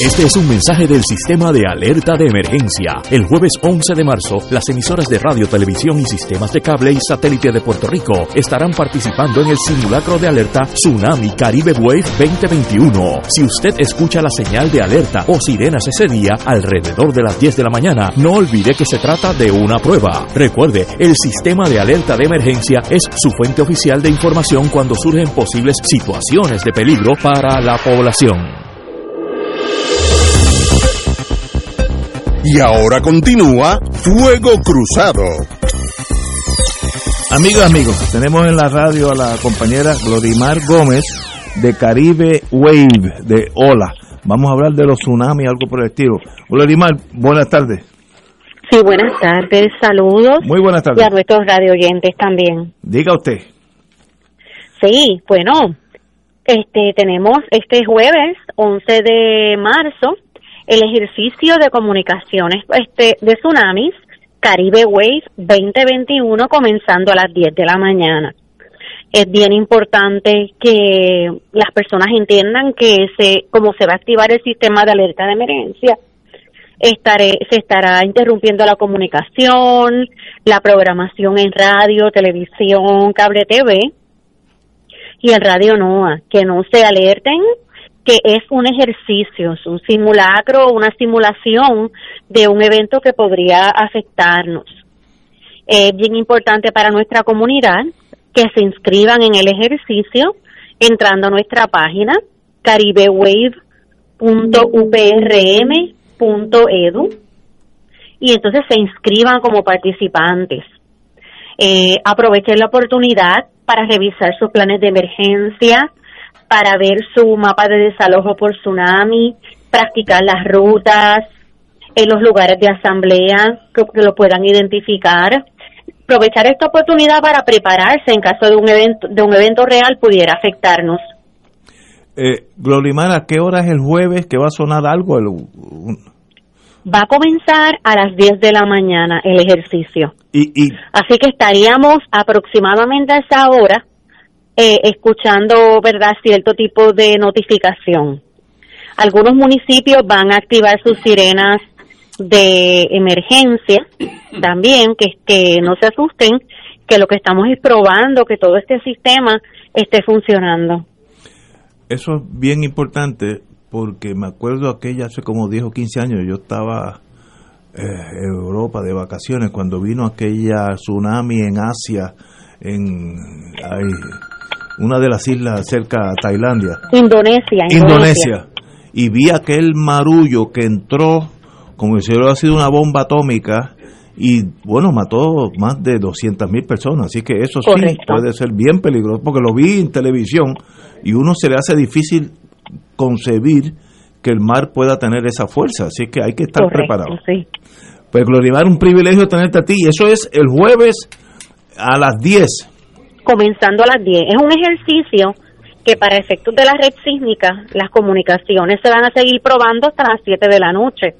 Este es un mensaje del sistema de alerta de emergencia. El jueves 11 de marzo, las emisoras de radio, televisión y sistemas de cable y satélite de Puerto Rico estarán participando en el simulacro de alerta Tsunami Caribe Wave 2021. Si usted escucha la señal de alerta o sirenas ese día alrededor de las 10 de la mañana, no olvide que se trata de una prueba. Recuerde, el sistema de alerta de emergencia es su fuente oficial de información cuando surgen posibles situaciones de peligro para la población. Y ahora continúa Fuego Cruzado. Amigos, amigos, tenemos en la radio a la compañera Glorimar Gómez de Caribe Wave, de Ola. Vamos a hablar de los tsunamis, algo por el estilo. Glorimar, buenas tardes. Sí, buenas tardes, saludos. Muy buenas tardes. Y a nuestros radio oyentes también. Diga usted. Sí, bueno, este tenemos este jueves 11 de marzo el ejercicio de comunicaciones este, de tsunamis Caribe Wave 2021 comenzando a las 10 de la mañana. Es bien importante que las personas entiendan que se, como se va a activar el sistema de alerta de emergencia, se estará interrumpiendo la comunicación, la programación en radio, televisión, cable TV y en radio NOA, que no se alerten que es un ejercicio, es un simulacro, una simulación de un evento que podría afectarnos. Es bien importante para nuestra comunidad que se inscriban en el ejercicio entrando a nuestra página caribewave.uprm.edu y entonces se inscriban como participantes. Eh, aprovechen la oportunidad para revisar sus planes de emergencia, para ver su mapa de desalojo por tsunami, practicar las rutas, en los lugares de asamblea que, que lo puedan identificar. Aprovechar esta oportunidad para prepararse en caso de un evento, de un evento real pudiera afectarnos. Eh, Glorimar, ¿a qué hora es el jueves que va a sonar algo? El- un- Va a comenzar a las 10 de la mañana el ejercicio. y, y Así que estaríamos aproximadamente a esa hora eh, escuchando, ¿verdad?, cierto tipo de notificación. Algunos municipios van a activar sus sirenas de emergencia también, que, no se asusten, que lo que estamos es probando que todo este sistema esté funcionando. eso es bien importante porque me acuerdo aquella hace como 10 o 15 años, yo estaba eh, en Europa de vacaciones cuando vino aquella tsunami en Asia, en ay, una de las islas cerca a Tailandia. Indonesia, Indonesia. Y vi aquel marullo que entró como si hubiera sido una bomba atómica y bueno, mató más de 200 mil personas. Así que eso sí puede ser bien peligroso porque lo vi en televisión y uno se le hace difícil concebir que el mar pueda tener esa fuerza. Así que hay que estar Correcto, preparado. sí. Pues Glorimar, un privilegio tenerte a ti. Y eso es el jueves a las 10. Comenzando a las 10. Es un ejercicio que para efectos de la red sísmica, las comunicaciones se van a seguir probando hasta las 7 de la noche.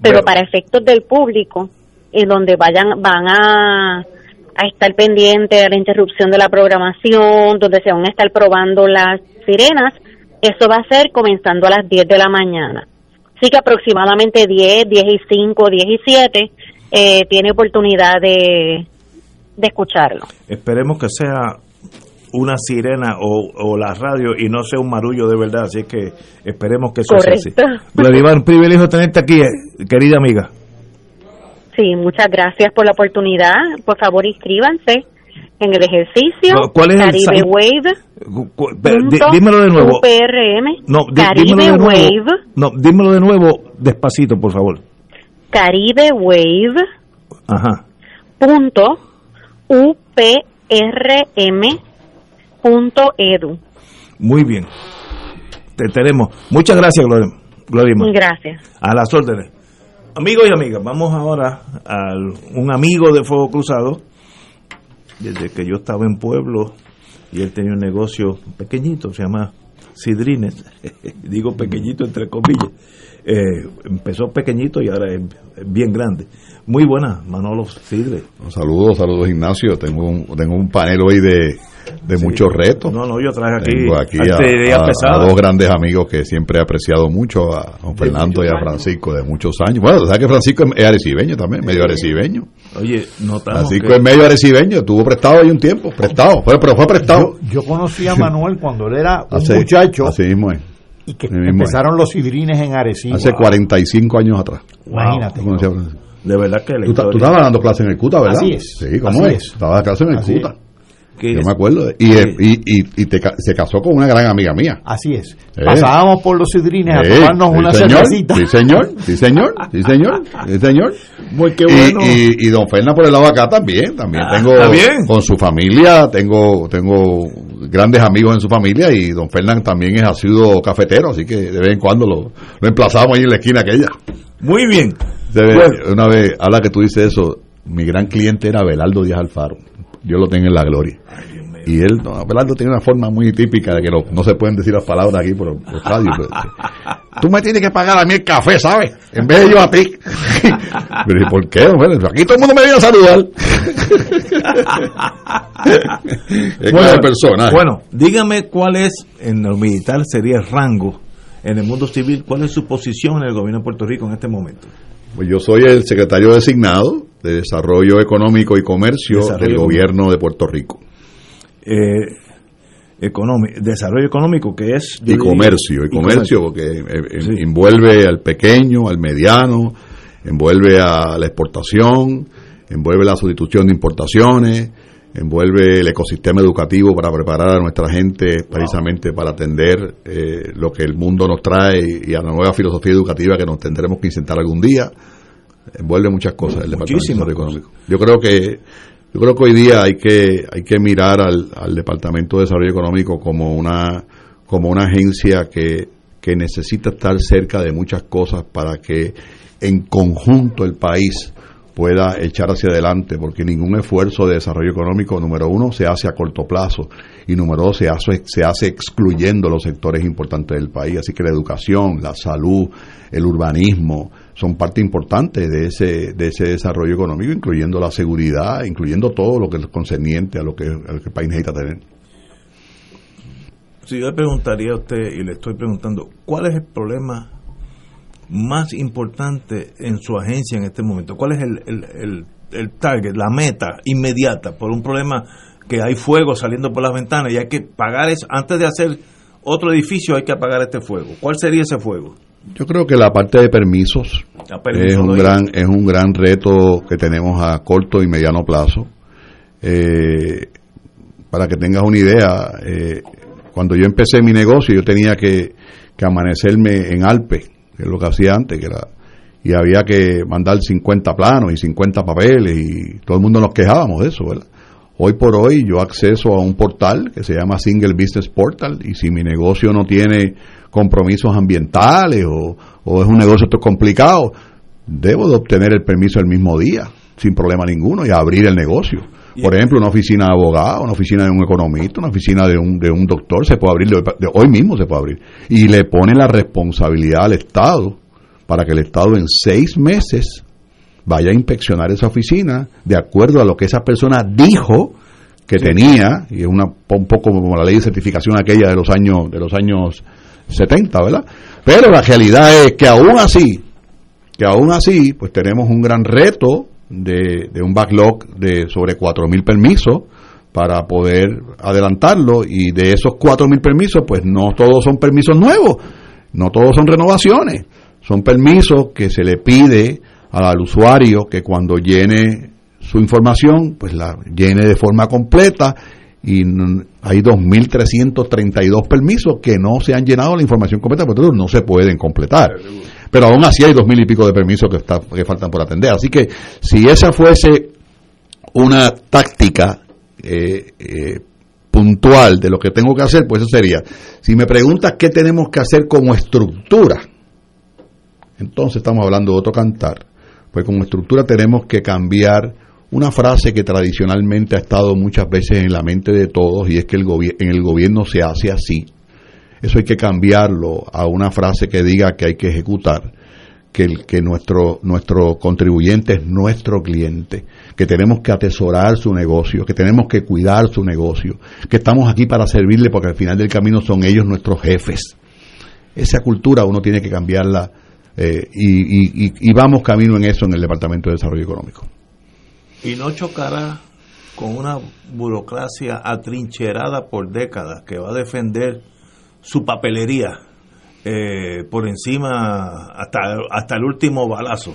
Pero Bueno. para efectos del público, en donde vayan van a, a estar pendientes de la interrupción de la programación, donde se van a estar probando las sirenas, eso va a ser comenzando a las 10 de la mañana. Así que aproximadamente 10, 10 y 5, 10 y 7 eh, tiene oportunidad de, de escucharlo. Esperemos que sea una sirena o, o la radio y no sea un marullo de verdad. Así que esperemos que eso sea así. Correcto. Glorimar, un privilegio tenerte aquí, eh, querida amiga. Sí, muchas gracias por la oportunidad. Por favor, inscríbanse en el ejercicio ¿cuál es el Caribe? Wave. Dímelo de nuevo. UPRM. No, Caribe dímelo de nuevo. Wave. No, dímelo de nuevo despacito, por favor. Caribe Wave. Ajá. Punto UPRM. Punto edu. Muy bien. Te tenemos. Muchas gracias, Glor- Glorimar. Gracias. A las órdenes. Amigos y amigas, vamos ahora a un amigo de Fuego Cruzado. Desde que yo estaba en Pueblo y él tenía un negocio pequeñito, se llama Sidrines. Digo pequeñito entre comillas. Eh, empezó pequeñito y ahora es bien grande. Muy buena, Manolo Sidre. Saludos, saludos Ignacio. Tengo un, tengo un panel hoy de, de muchos retos. No, no, yo traje aquí, Tengo aquí a, a- dos grandes amigos que siempre he apreciado mucho, a don Fernando y a Francisco de muchos años. Bueno, ¿sabes que Francisco es arecibeño también? Medio arecibeño. Oye, notamos Francisco que- es medio arecibeño, estuvo prestado ahí un tiempo, prestado, fue, pero fue prestado. Yo conocí a Manuel cuando él era un Así- muchacho Así mismo es. Y que empezaron los sidrines en Arecibo. Hace 45 años atrás. Imagínate. A Francisco. De verdad que la Tú, tú estabas dando clase en el CUTA, ¿verdad? Así es. Sí, ¿cómo Así es? es. Estaba dando clase en el Así CUTA. Yo es- me acuerdo. Y, y, y, y te se casó con una gran amiga mía. Así es. Eh. Pasábamos por los sidrines a Sí, tomarnos sí, una señor, cervecita. Sí, señor, sí, señor, sí, señor, sí, señor. Muy qué Y- bueno. Y, y don Fernández por el lado de acá también, también Ah, tengo está bien. con su familia, tengo tengo grandes amigos en su familia y don Fernández también es ha sido cafetero, así que de vez en cuando lo, lo emplazamos ahí en la esquina aquella. Muy bien. Bueno. Una vez, habla que tú dices eso, mi gran cliente era Belardo Díaz Alfaro, Dios lo tenga en la gloria. Y él, no, Belardo tiene una forma muy típica de que no, no se pueden decir las palabras aquí por, por radio. pero- Tú me tienes que pagar a mí el café, ¿sabes? En vez de yo a ti. Pero ¿y por qué? Bueno, aquí todo el mundo me viene a saludar. Es Bueno, personaje. Bueno, dígame cuál es, en lo militar sería el rango, en el mundo civil, cuál es su posición en el gobierno de Puerto Rico en este momento. Pues yo soy el secretario designado de Desarrollo Económico y Comercio Desarrollo del gobierno de Puerto Rico. Eh, económico, desarrollo económico, que es... y comercio, y y comercio, porque eh, eh, Sí. envuelve al pequeño, al mediano, envuelve a la exportación, envuelve la sustitución de importaciones, envuelve el ecosistema educativo para preparar a nuestra gente precisamente para atender eh, lo que el mundo nos trae y a la nueva filosofía educativa que nos tendremos que insertar algún día. Envuelve muchas cosas el Departamento de Desarrollo Económico. Yo creo que Yo creo que hoy día hay que hay que mirar al, al Departamento de Desarrollo Económico como una como una agencia que, que necesita estar cerca de muchas cosas para que en conjunto el país pueda echar hacia adelante, porque ningún esfuerzo de desarrollo económico, número uno, se hace a corto plazo y número dos, se hace, se hace excluyendo los sectores importantes del país. Así que la educación, la salud, el urbanismo son parte importante de ese, de ese desarrollo económico, incluyendo la seguridad, incluyendo todo lo que es concerniente a lo que, a lo que el país necesita tener. Si yo le preguntaría a usted, y le estoy preguntando, ¿cuál es el problema más importante en su agencia en este momento? ¿Cuál es el, el, el, el target, la meta inmediata por un problema que hay fuego saliendo por las ventanas y hay que pagar eso? Antes de hacer otro edificio hay que apagar este fuego. ¿Cuál sería ese fuego? Yo creo que la parte de permisos es un gran es un gran reto que tenemos a corto y mediano plazo. Eh, para que tengas una idea, eh, cuando yo empecé mi negocio yo tenía que, que amanecerme en Alpe, que es lo que hacía antes, que era y había que mandar 50 planos y 50 papeles y todo el mundo nos quejábamos de eso, ¿verdad? Hoy por hoy yo acceso a un portal que se llama Single Business Portal y si mi negocio no tiene compromisos ambientales o, o es un negocio complicado, debo de obtener el permiso el mismo día, sin problema ninguno, y abrir el negocio. Por ejemplo, una oficina de abogado, una oficina de un economista, una oficina de un, de un doctor, se puede abrir, de, de hoy mismo se puede abrir. Y le pone la responsabilidad al Estado para que el Estado en seis meses vaya a inspeccionar esa oficina de acuerdo a lo que esa persona dijo que tenía, y es una, un poco como la ley de certificación aquella de los años, de los años 70, ¿verdad? Pero la realidad es que aún así, que aún así, pues tenemos un gran reto de, un backlog de sobre 4.000 permisos para poder adelantarlo. Y de esos 4.000 permisos, pues no todos son permisos nuevos, no todos son renovaciones, son permisos que se le pide al usuario que cuando llene su información, pues la llene de forma completa. Y hay 2.332 permisos que no se han llenado la información completa, porque no se pueden completar. Pero aún así hay 2.000 y pico de permisos que, está- que faltan por atender. Así que si esa fuese una táctica eh, eh, puntual de lo que tengo que hacer, pues eso sería. Si me preguntas qué tenemos que hacer como estructura, entonces estamos hablando de otro cantar. Pues como estructura tenemos que cambiar una frase que tradicionalmente ha estado muchas veces en la mente de todos y es que el en el gobierno se hace así. Eso hay que cambiarlo a una frase que diga que hay que ejecutar, que, el, que nuestro, nuestro contribuyente es nuestro cliente, que tenemos que atesorar su negocio, que tenemos que cuidar su negocio, que estamos aquí para servirle porque al final del camino son ellos nuestros jefes. Esa cultura uno tiene que cambiarla eh, y, y- vamos camino en eso en el Departamento de Desarrollo Económico. Y no chocará con una burocracia atrincherada por décadas que va a defender su papelería eh, por encima hasta, hasta el último balazo.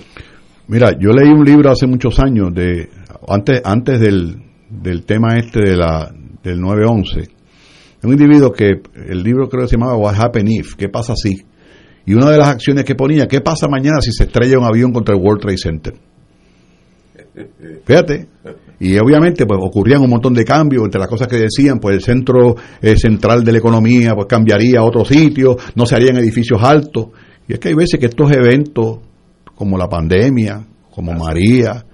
Mira, yo leí un libro hace muchos años de antes antes del, del tema este de la del 911. Un individuo que el libro creo que se llamaba What Happened If, ¿qué pasa si? Y una de las acciones que ponía, ¿qué pasa mañana si se estrella un avión contra el World Trade Center? Fíjate. Y obviamente pues ocurrían un montón de cambios entre las cosas que decían, pues el centro eh, central de la economía pues cambiaría a otro sitio, no se harían edificios altos. Y es que hay veces que estos eventos como la pandemia, como María,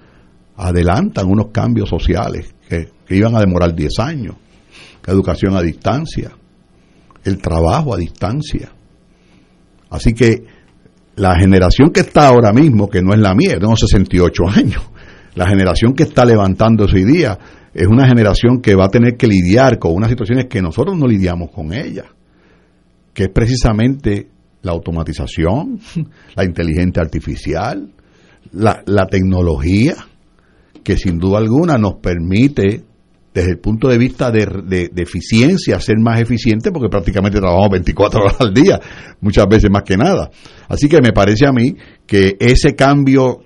adelantan unos cambios sociales que, que iban a demorar 10 años. La educación a distancia, el trabajo a distancia. Así que la generación que está ahora mismo, que no es la mía, tengo 68 años, la generación que está levantándose hoy día es una generación que va a tener que lidiar con unas situaciones que nosotros no lidiamos con ellas, que es precisamente la automatización, la inteligencia artificial, la, la tecnología, que sin duda alguna nos permite, desde el punto de vista de, de- de eficiencia, ser más eficiente, porque prácticamente trabajamos 24 horas al día, muchas veces más que nada. Así que me parece a mí que ese cambio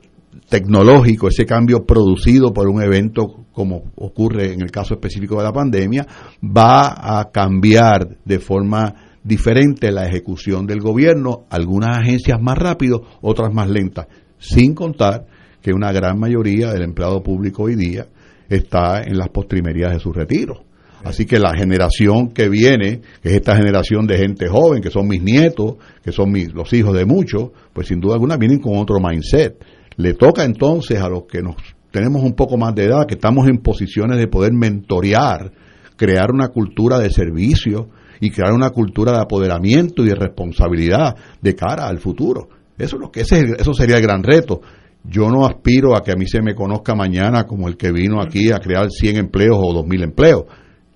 tecnológico, ese cambio producido por un evento como ocurre en el caso específico de la pandemia, va a cambiar de forma diferente la ejecución del gobierno, algunas agencias más rápido, otras más lentas, sin contar que una gran mayoría del empleado público hoy día está en las postrimerías de su retiro. Así que la generación que viene, que es esta generación de gente joven, que son mis nietos, que son mis, los hijos de muchos, pues sin duda alguna vienen con otro mindset. Le toca entonces a los que nos tenemos un poco más de edad, que estamos en posiciones de poder mentorear, crear una cultura de servicio y crear una cultura de apoderamiento y de responsabilidad de cara al futuro. Eso es lo que ese, eso sería el gran reto. Yo no aspiro a que a mí se me conozca mañana como el que vino aquí a crear 100 empleos o 2000 empleos.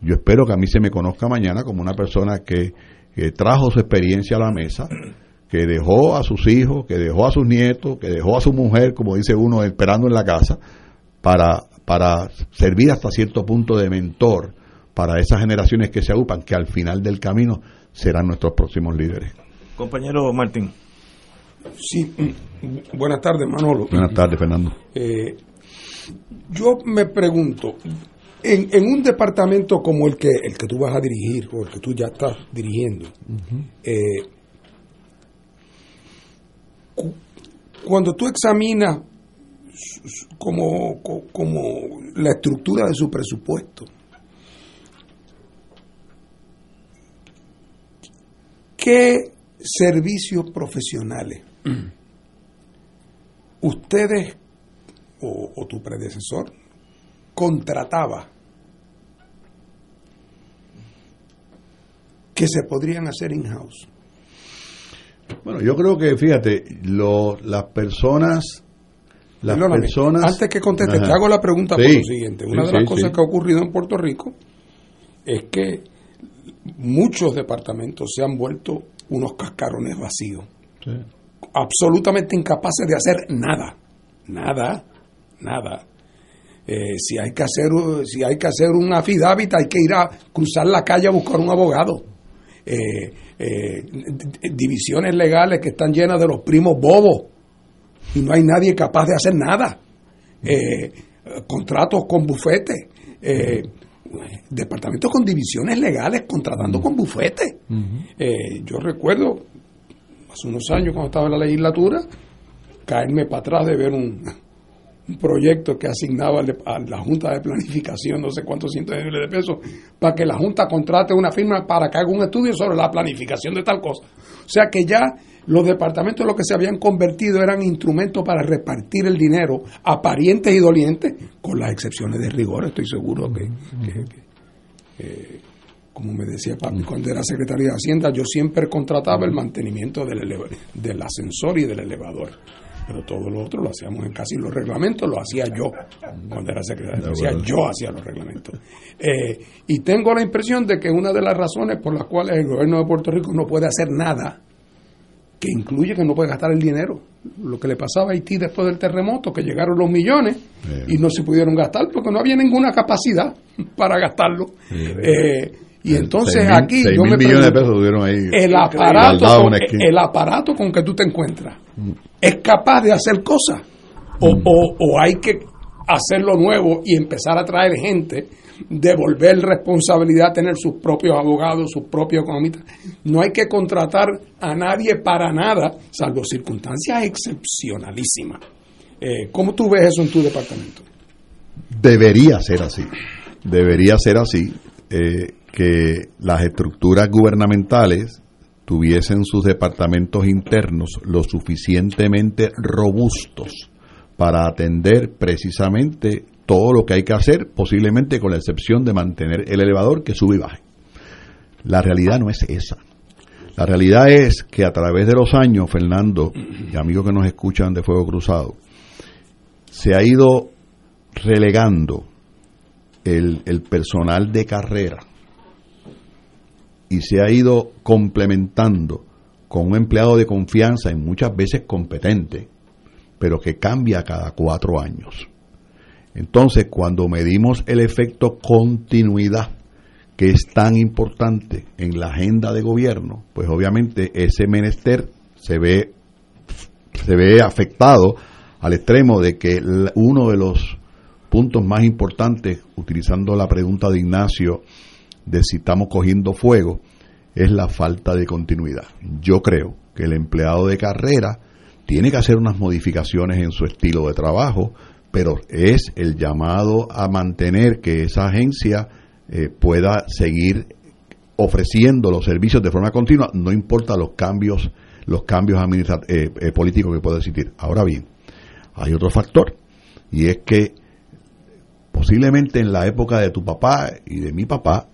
Yo espero que a mí se me conozca mañana como una persona que, trajo su experiencia a la mesa, que dejó a sus hijos, que dejó a sus nietos, que dejó a su mujer, como dice uno, esperando en la casa, para, para servir hasta cierto punto de mentor para esas generaciones que se agrupan, que al final del camino serán nuestros próximos líderes. Compañero Martín. Sí, buenas tardes, Manolo. Buenas tardes, Fernando. Eh, yo me pregunto, en, en, un departamento como el que, el que tú vas a dirigir o el que tú ya estás dirigiendo, eh, cuando tú examinas como, como la estructura de su presupuesto, ¿qué servicios profesionales ustedes o, tu predecesor contrataba que se podrían hacer in-house? Bueno, yo creo que, fíjate, lo, las personas... Las personas... Antes que conteste, te hago la pregunta por lo siguiente. Una de las cosas que ha ocurrido en Puerto Rico es que muchos departamentos se han vuelto unos cascarones vacíos. Absolutamente incapaces de hacer nada. Nada, nada. Eh, si hay que hacer si hay que hacer una affidavit hay que ir a cruzar la calle a buscar un abogado eh, eh, divisiones legales que están llenas de los primos bobos y no hay nadie capaz de hacer nada. Contratos con bufetes departamentos con divisiones legales contratando con bufetes. Yo recuerdo hace unos años cuando estaba en la legislatura caerme para atrás de ver un, un proyecto que asignaba a la Junta de Planificación no sé cuántos cientos de miles de pesos para que la Junta contrate una firma para que haga un estudio sobre la planificación de tal cosa. O sea que ya los departamentos lo que se habían convertido eran instrumentos para repartir el dinero a parientes y dolientes, con las excepciones de rigor, estoy seguro que, eh, como me decía papi cuando era secretario de Hacienda, yo siempre contrataba el mantenimiento del, del ascensor y del elevador pero todo lo otro lo hacíamos en casi los reglamentos, lo hacía yo cuando era secretario, lo hacía yo hacía los reglamentos. Eh, y tengo la impresión de que una de las razones por las cuales el gobierno de Puerto Rico no puede hacer nada, que incluye que no puede gastar el dinero, lo que le pasaba a Haití después del terremoto, que llegaron los millones y no se pudieron gastar porque no había ninguna capacidad para gastarlo. Eh, y entonces aquí yo me pregunto, el aparato, con, el aparato con que tú te encuentras mm. es capaz de hacer cosas o, mm. o, o, hay que hacerlo nuevo y empezar a traer gente, devolver responsabilidad, tener sus propios abogados, sus propios economistas. No hay que contratar a nadie para nada, salvo circunstancias excepcionalísimas. Eh, ¿Cómo tú ves eso en tu departamento? Debería ser así. Debería ser así. Eh, que las estructuras gubernamentales tuviesen sus departamentos internos lo suficientemente robustos para atender precisamente todo lo que hay que hacer, posiblemente con la excepción de mantener el elevador que sube y baje. La realidad no es esa. La realidad es que a través de los años, Fernando y amigos que nos escuchan de Fuego Cruzado, se ha ido relegando el, el personal de carrera y se ha ido complementando con un empleado de confianza y muchas veces competente, pero que cambia cada cuatro años. Entonces, cuando medimos el efecto continuidad, que es tan importante en la agenda de gobierno, pues obviamente ese menester se ve, se ve afectado al extremo de que uno de los puntos más importantes, utilizando la pregunta de Ignacio, de si estamos cogiendo fuego es la falta de continuidad. Yo creo que el empleado de carrera tiene que hacer unas modificaciones en su estilo de trabajo, pero es el llamado a mantener que esa agencia eh, pueda seguir ofreciendo los servicios de forma continua, no importa los cambios, los cambios eh, eh, políticos que pueda existir. Ahora bien, hay otro factor, y es que posiblemente en la época de tu papá y de mi papá,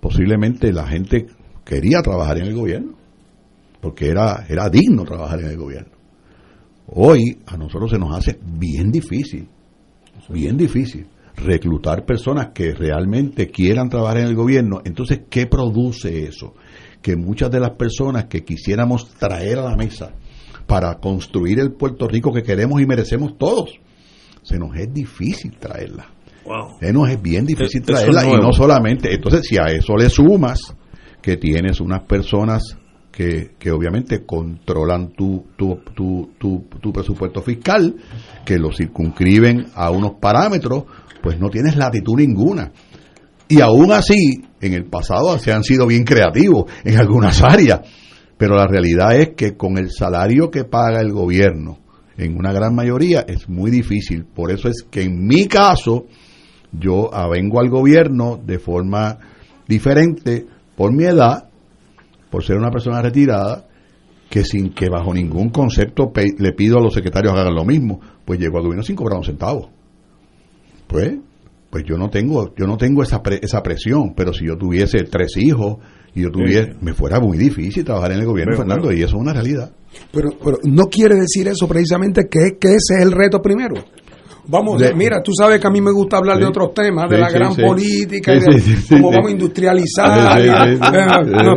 posiblemente la gente quería trabajar en el gobierno, porque era, era digno trabajar en el gobierno. Hoy a nosotros se nos hace bien difícil, bien difícil reclutar personas que realmente quieran trabajar en el gobierno. Entonces, ¿qué produce eso? Que muchas de las personas que quisiéramos traer a la mesa para construir el Puerto Rico que queremos y merecemos todos, se nos es difícil traerla. Nos es bien difícil traerla y no solamente. Entonces, si a eso le sumas que tienes unas personas que, que, obviamente controlan tu, tu, tu, tu, tu presupuesto fiscal, que lo circunscriben a unos parámetros, pues no tienes latitud ninguna. Y aún así, en el pasado se han sido bien creativos en algunas áreas, pero la realidad es que con el salario que paga el gobierno, en una gran mayoría, es muy difícil. Por eso es que en mi caso, yo avengo al gobierno de forma diferente por mi edad, por ser una persona retirada, que sin que bajo ningún concepto le pido a los secretarios hagan lo mismo, pues llego al gobierno sin cobrar un centavo. Pues pues yo no tengo yo no tengo esa esa presión pero si yo tuviese tres hijos y yo tuviese me fuera muy difícil trabajar en el gobierno Fernando y eso es una realidad. Pero, pero no quiere decir eso precisamente que, que ese es el reto primero Vamos, mira, tú sabes que a mí me gusta hablar de otros temas, de la gran política, y de cómo vamos a industrializar.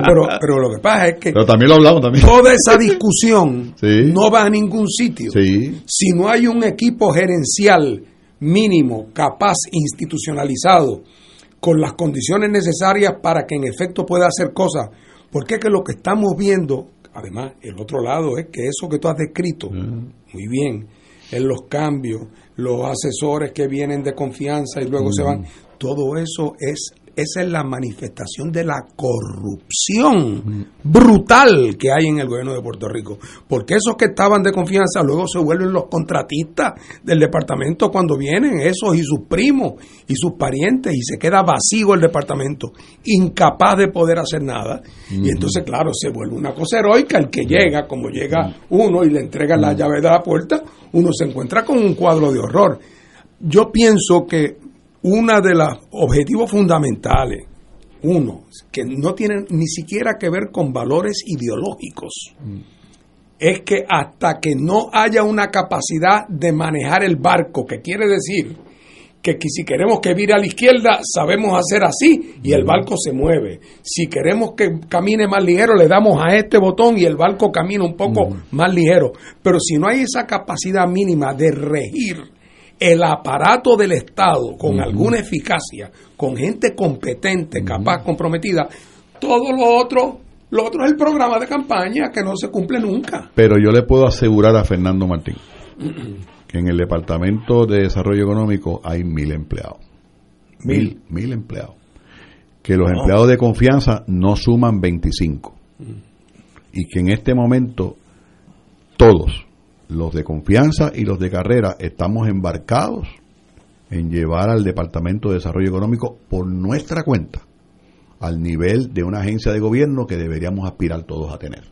pero, pero lo que pasa es que también lo hablamos, también. toda esa discusión no va a ningún sitio. Si no hay un equipo gerencial mínimo, capaz, institucionalizado, con las condiciones necesarias para que en efecto pueda hacer cosas. Porque es que lo que estamos viendo, además, el otro lado es que eso que tú has descrito, muy bien, en los cambios, los asesores que vienen de confianza y luego se van, todo eso es esa es la manifestación de la corrupción brutal que hay en el gobierno de Puerto Rico. Porque esos que estaban de confianza luego se vuelven los contratistas del departamento cuando vienen, esos y sus primos y sus parientes, y se queda vacío el departamento, incapaz de poder hacer nada. Y entonces, claro, se vuelve una cosa heroica el que llega, como llega uno y le entrega la llave de la puerta, uno se encuentra con un cuadro de horror. Yo pienso que una de los objetivos fundamentales, uno, que no tienen ni siquiera que ver con valores ideológicos, es que hasta que no haya una capacidad de manejar el barco, que quiere decir que si queremos que vire a la izquierda, sabemos hacer así y el barco se mueve. Si queremos que camine más ligero, le damos a este botón y el barco camina un poco más ligero. Pero si no hay esa capacidad mínima de regir el aparato del Estado con alguna eficacia, con gente competente, capaz, comprometida, todo lo otro, lo otro es el programa de campaña que no se cumple nunca. Pero yo le puedo asegurar a Fernando Martín que en el Departamento de Desarrollo Económico hay mil empleados. Mil, mil empleados. Que los empleados de confianza no suman 25. Y que en este momento todos, los de confianza y los de carrera estamos embarcados en llevar al Departamento de Desarrollo Económico por nuestra cuenta al nivel de una agencia de gobierno que deberíamos aspirar todos a tener.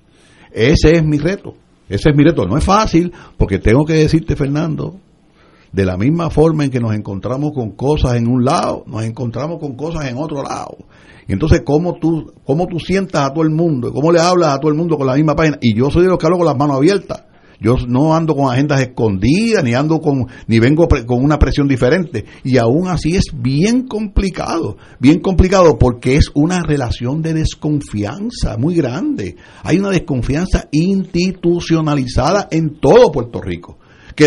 Ese es mi reto, ese es mi reto. No es fácil porque tengo que decirte, Fernando, de la misma forma en que nos encontramos con cosas en un lado, nos encontramos con cosas en otro lado. Y entonces, ¿cómo tú, cómo tú sientas a todo el mundo? ¿Cómo le hablas a todo el mundo con la misma página? Y yo soy de los que hablo con las manos abiertas. Yo no ando con agendas escondidas, ni ando con, ni vengo con una presión diferente. Y aún así es bien complicado, bien complicado porque es una relación de desconfianza muy grande. Hay una desconfianza institucionalizada en todo Puerto Rico que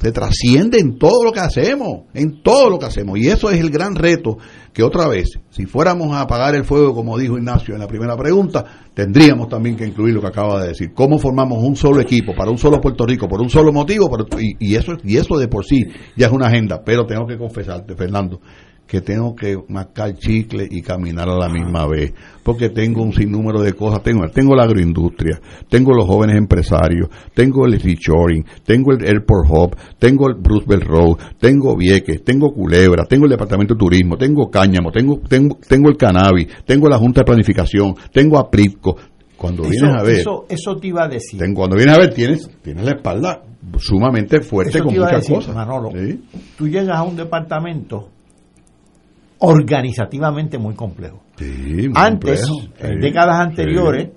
se trasciende en todo lo que hacemos, en todo lo que hacemos. Y eso es el gran reto que otra vez, si fuéramos a apagar el fuego, como dijo Ignacio en la primera pregunta, tendríamos también que incluir lo que acaba de decir. ¿Cómo formamos un solo equipo para un solo Puerto Rico, por un solo motivo? y, y, eso, y eso de por sí ya es una agenda. Pero tengo que confesarte, Fernando, que tengo que mascar chicle y caminar a la misma vez, porque tengo un sinnúmero de cosas, tengo, tengo la agroindustria, tengo los jóvenes empresarios, tengo el reshoring, tengo el Airport Hub, tengo el Roosevelt Road, tengo Vieques, tengo Culebra, tengo el Departamento de Turismo, tengo Cáñamo, tengo, tengo, tengo el Cannabis, tengo la Junta de Planificación, tengo Apripco, cuando Eso, vienes a ver, eso, eso te iba a decir. ten- cuando vienes a ver, tienes, tienes la espalda sumamente fuerte Eso con muchas decir, cosas. Manolo. Sí. Tú llegas a un departamento organizativamente muy complejo. Sí, muy Antes, complejo. en Sí, décadas anteriores,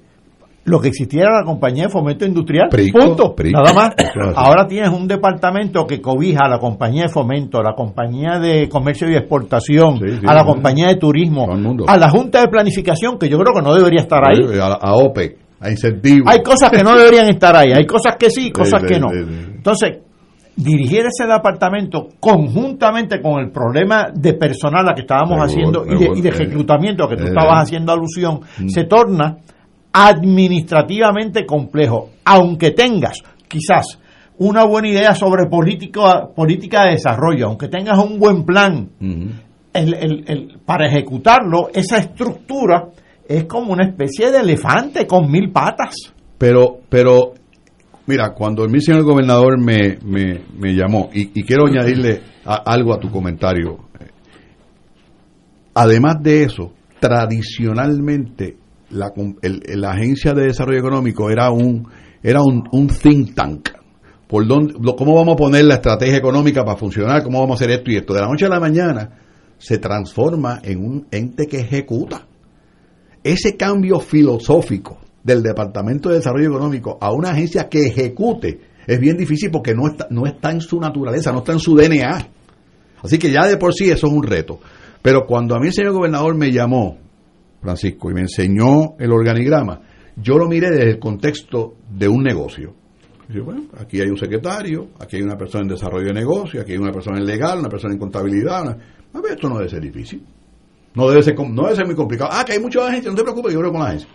lo que existía era la compañía de fomento industrial. Prico, punto. Prico. Nada más. Ahora tienes un departamento que cobija a la compañía de fomento, a la compañía de comercio y exportación, a la compañía de turismo, a la junta de planificación, que yo creo que no debería estar ahí. A, a OPEC, a incentivos. Hay cosas que no deberían estar ahí, hay cosas que sí, cosas Sí, que no. Entonces, dirigir ese departamento conjuntamente con el problema de personal a que estábamos haciendo y de, y de eh, reclutamiento a que tú eh, estabas haciendo alusión, Mm. se torna administrativamente complejo, aunque tengas quizás una buena idea sobre político- política de desarrollo, aunque tengas un buen plan Ujú. el- el- el- para ejecutarlo, esa estructura es como una especie de elefante con mil patas. Pero, pero, mira, cuando el señor gobernador me, me, me llamó, y, y quiero añadirle algo a tu comentario. Además de eso, tradicionalmente la, el- la Agencia de Desarrollo Económico era un, era un, un think tank. Por dónde, ¿Cómo vamos a poner la estrategia económica para funcionar? ¿Cómo vamos a hacer esto y esto? De la noche a la mañana se transforma en un ente que ejecuta ese cambio filosófico del Departamento de Desarrollo Económico a una agencia que ejecute es bien difícil porque no está, no está en su naturaleza, no está en su DNA. Así que ya de por sí eso es un reto. Pero cuando a mí el señor gobernador me llamó, Francisco, y me enseñó el organigrama, yo lo miré desde el contexto de un negocio. Aquí hay un secretario, aquí hay una persona en desarrollo de negocio, aquí hay una persona en legal, una persona en contabilidad. A ver, esto no debe ser difícil. No debe ser, no debe ser muy complicado. Ah, que hay mucha gente, no te preocupes, yo creo con la agencia.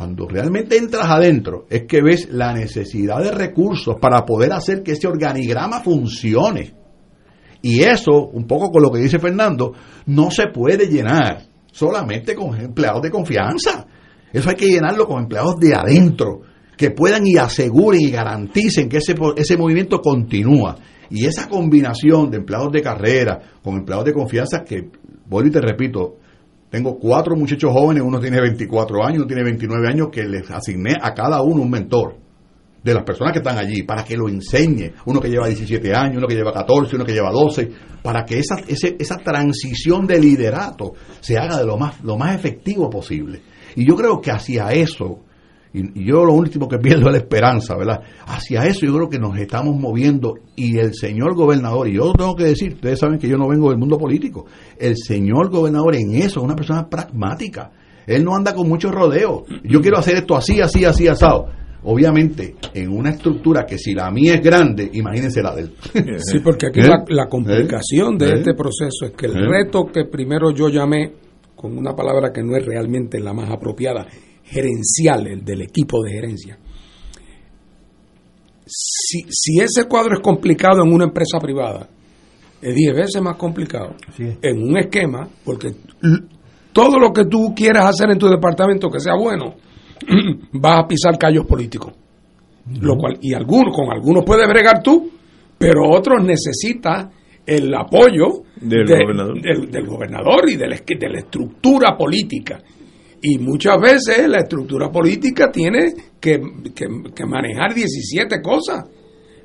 Cuando realmente entras adentro, es que ves la necesidad de recursos para poder hacer que ese organigrama funcione. Y eso, un poco con lo que dice Fernando, no se puede llenar solamente con empleados de confianza. Eso hay que llenarlo con empleados de adentro, que puedan y aseguren y garanticen que ese, ese movimiento continúa. Y esa combinación de empleados de carrera con empleados de confianza que, vuelvo y te repito, tengo cuatro muchachos jóvenes, uno tiene 24 años, uno tiene 29 años, que les asigné a cada uno un mentor de las personas que están allí, para que lo enseñe, uno que lleva 17 años, uno que lleva 14, uno que lleva 12, para que esa, ese- esa transición de liderato se haga de lo más, lo más efectivo posible. Y yo creo que hacia eso, y, y yo lo último que pierdo es la esperanza, ¿verdad? Hacia eso yo creo que nos estamos moviendo y el señor gobernador, y yo lo tengo que decir, ustedes saben que yo no vengo del mundo político, el señor gobernador en eso es una persona pragmática. Él no anda con muchos rodeos. Yo quiero hacer esto así, así, así, asado. Obviamente, en una estructura que si la mía es grande, imagínense la de él. Sí, porque aquí ¿Eh? la, la complicación de ¿Eh? este proceso es que el ¿Eh? reto que primero yo llamé, con una palabra que no es realmente la más apropiada, gerencial, el del equipo de gerencia. Si, si ese cuadro es complicado en una empresa privada, es 10 veces más complicado en un esquema, porque todo lo que tú quieras hacer en tu departamento que sea bueno, vas a pisar callos políticos. Lo cual, y algunos, con algunos puedes bregar tú, pero otros necesitan el apoyo Del de- gobernador. del, del gobernador y de la, de la estructura política. Y muchas veces la estructura política tiene que, que- que manejar 17 cosas.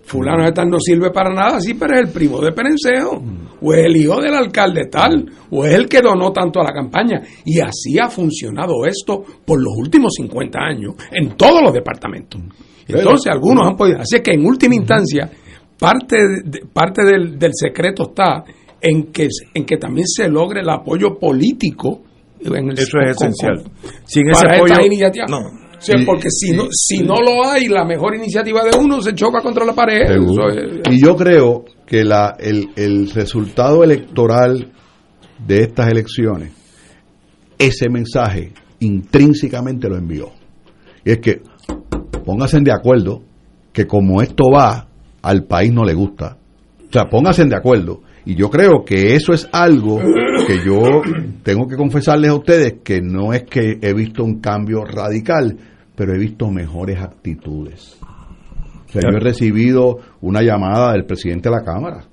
Fulano de tal no sirve para nada, sí, pero es el primo de Perencejo, o es el hijo del alcalde tal, o es el que donó tanto a la campaña. Y así ha funcionado esto por los últimos 50 años en todos los departamentos. Entonces, algunos han podido. Así es que en última instancia, parte, de- parte del, del secreto está en que, en que también se logre el apoyo político. En el, Eso es con- esencial. con- Sin ese para estas apoyo, iniciativas. no. Porque si no, si no lo hay, la mejor iniciativa de uno se choca contra la pared. Seguro. Y yo creo que la, el, el resultado electoral de estas elecciones, ese mensaje intrínsecamente lo envió. Y es que pónganse de acuerdo que como esto va, al país no le gusta. O sea, pónganse de acuerdo Y yo creo que eso es algo que yo tengo que confesarles a ustedes que no es que he visto un cambio radical, pero he visto mejores actitudes. O sea, yo he recibido una llamada del presidente de la Cámara.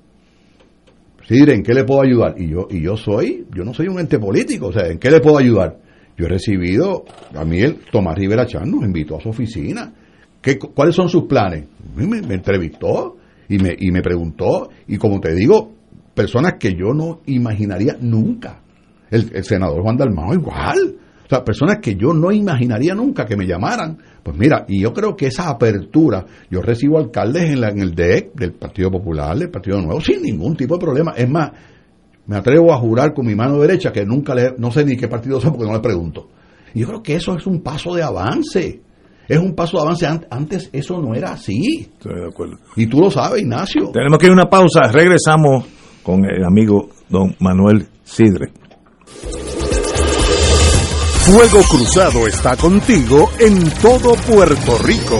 Sí, ¿en qué le puedo ayudar? Y yo, y yo soy, yo no soy un ente político, o sea, ¿en qué le puedo ayudar? Yo he recibido, a mí el Tomás Rivera Chan nos invitó a su oficina. ¿Qué, ¿Cuáles son sus planes? Me, me entrevistó y me, y me preguntó, y como te digo, personas que yo no imaginaría nunca. El, el senador Juan Dalmao igual. O sea, personas que yo no imaginaría nunca que me llamaran. Pues mira, y yo creo que esa apertura, yo recibo alcaldes en, la, en el DEC del Partido Popular, del Partido Nuevo, sin ningún tipo de problema. Es más, me atrevo a jurar con mi mano derecha que nunca le, no sé ni qué partido son porque no le pregunto. Y yo creo que eso es un paso de avance. Es un paso de avance. Antes eso no era así. Estoy de acuerdo. Y tú lo sabes, Ignacio. Tenemos que ir a una pausa. Regresamos con el amigo don Manuel Sidre. Fuego Cruzado está contigo en todo Puerto Rico.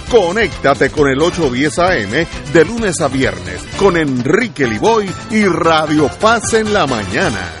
Conéctate con el 810 AM de lunes a viernes con Enrique Liboy y Radio Paz en la mañana.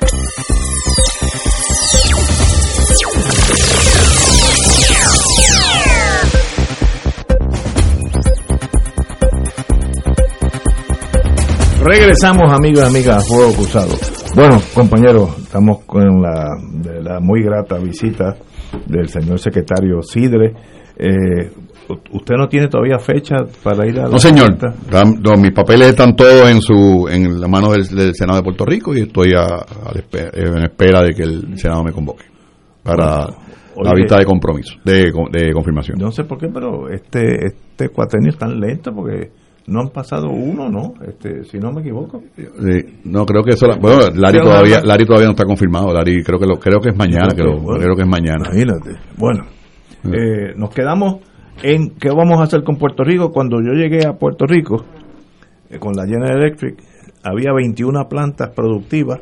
Regresamos, amigos y amigas, a Fuego Cruzado. Bueno, compañeros, estamos con la, de la muy grata visita del señor secretario Sidre. Eh, ¿Usted no tiene todavía fecha para ir a la No, señor. No, mis papeles están todos en su en la mano del, del Senado de Puerto Rico y estoy a, a en espera de que el Senado me convoque para la vista de compromiso, de, de confirmación. No sé por qué, pero este este cuatrenio es tan lento porque no han pasado uno, ¿no? Este, si no me equivoco. Sí, no creo que eso la- bueno Larry Sí, todavía. Larry todavía no está confirmado Larry creo que lo creo que es mañana Bueno, creo que es mañana Imagínate. Bueno, eh, nos quedamos en qué vamos a hacer con Puerto Rico. Cuando yo llegué a Puerto Rico eh, con la General Electric había 21 plantas productivas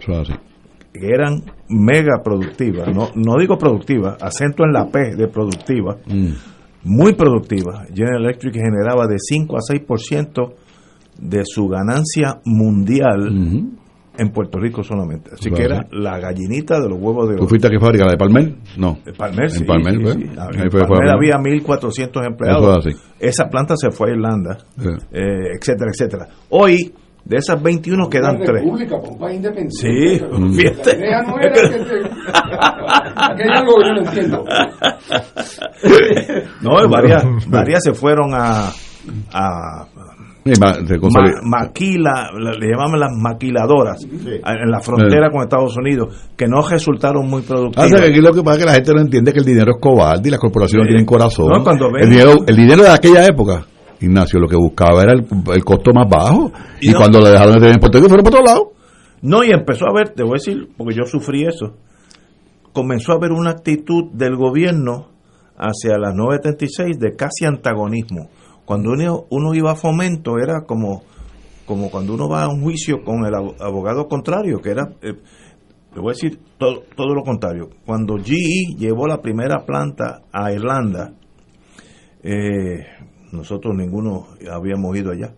que eran mega productivas. No, no digo productivas, acento en la P de productiva. Muy productivas. General Electric generaba de 5 a 6% de su ganancia mundial en Puerto Rico solamente. Así que era la gallinita de los huevos de ¿Tú oro. fuiste a qué fábrica? ¿La de Palmer? No. Palmer, sí, En Palmer, sí, pues. sí. En fue- Palmer había 1.400 empleados. Esa planta se fue a Irlanda, Sí. eh, etcétera, etcétera. Hoy De esas 21 quedan Una 3. república, pa' un país independiente. Sí, fíjate. La idea no era que hay algo que yo no entiendo. No, varias, varias se fueron a, a ma- se maquila, le llamaban las maquiladoras en la frontera con Estados Unidos, que no resultaron muy Ah, productivas. sea, que aquí lo que pasa es que la gente no entiende que el dinero es cobarde y las corporaciones Sí. tienen corazón. No, cuando ven- el, dinero, el dinero de aquella época, Ignacio, lo que buscaba era el, el costo más bajo. Y, Y no- cuando le dejaron de tener en Puerto Rico, fueron para otro lado. No, y empezó a ver, te voy a decir, porque yo sufrí eso, comenzó a haber una actitud del gobierno hacia las 936 de casi antagonismo. Cuando uno, uno iba a fomento era como, como cuando uno va a un juicio con el abo- abogado contrario, que era, eh, te voy a decir todo, todo lo contrario. Cuando GE llevó la primera planta a Irlanda, eh, nosotros ninguno habíamos ido allá,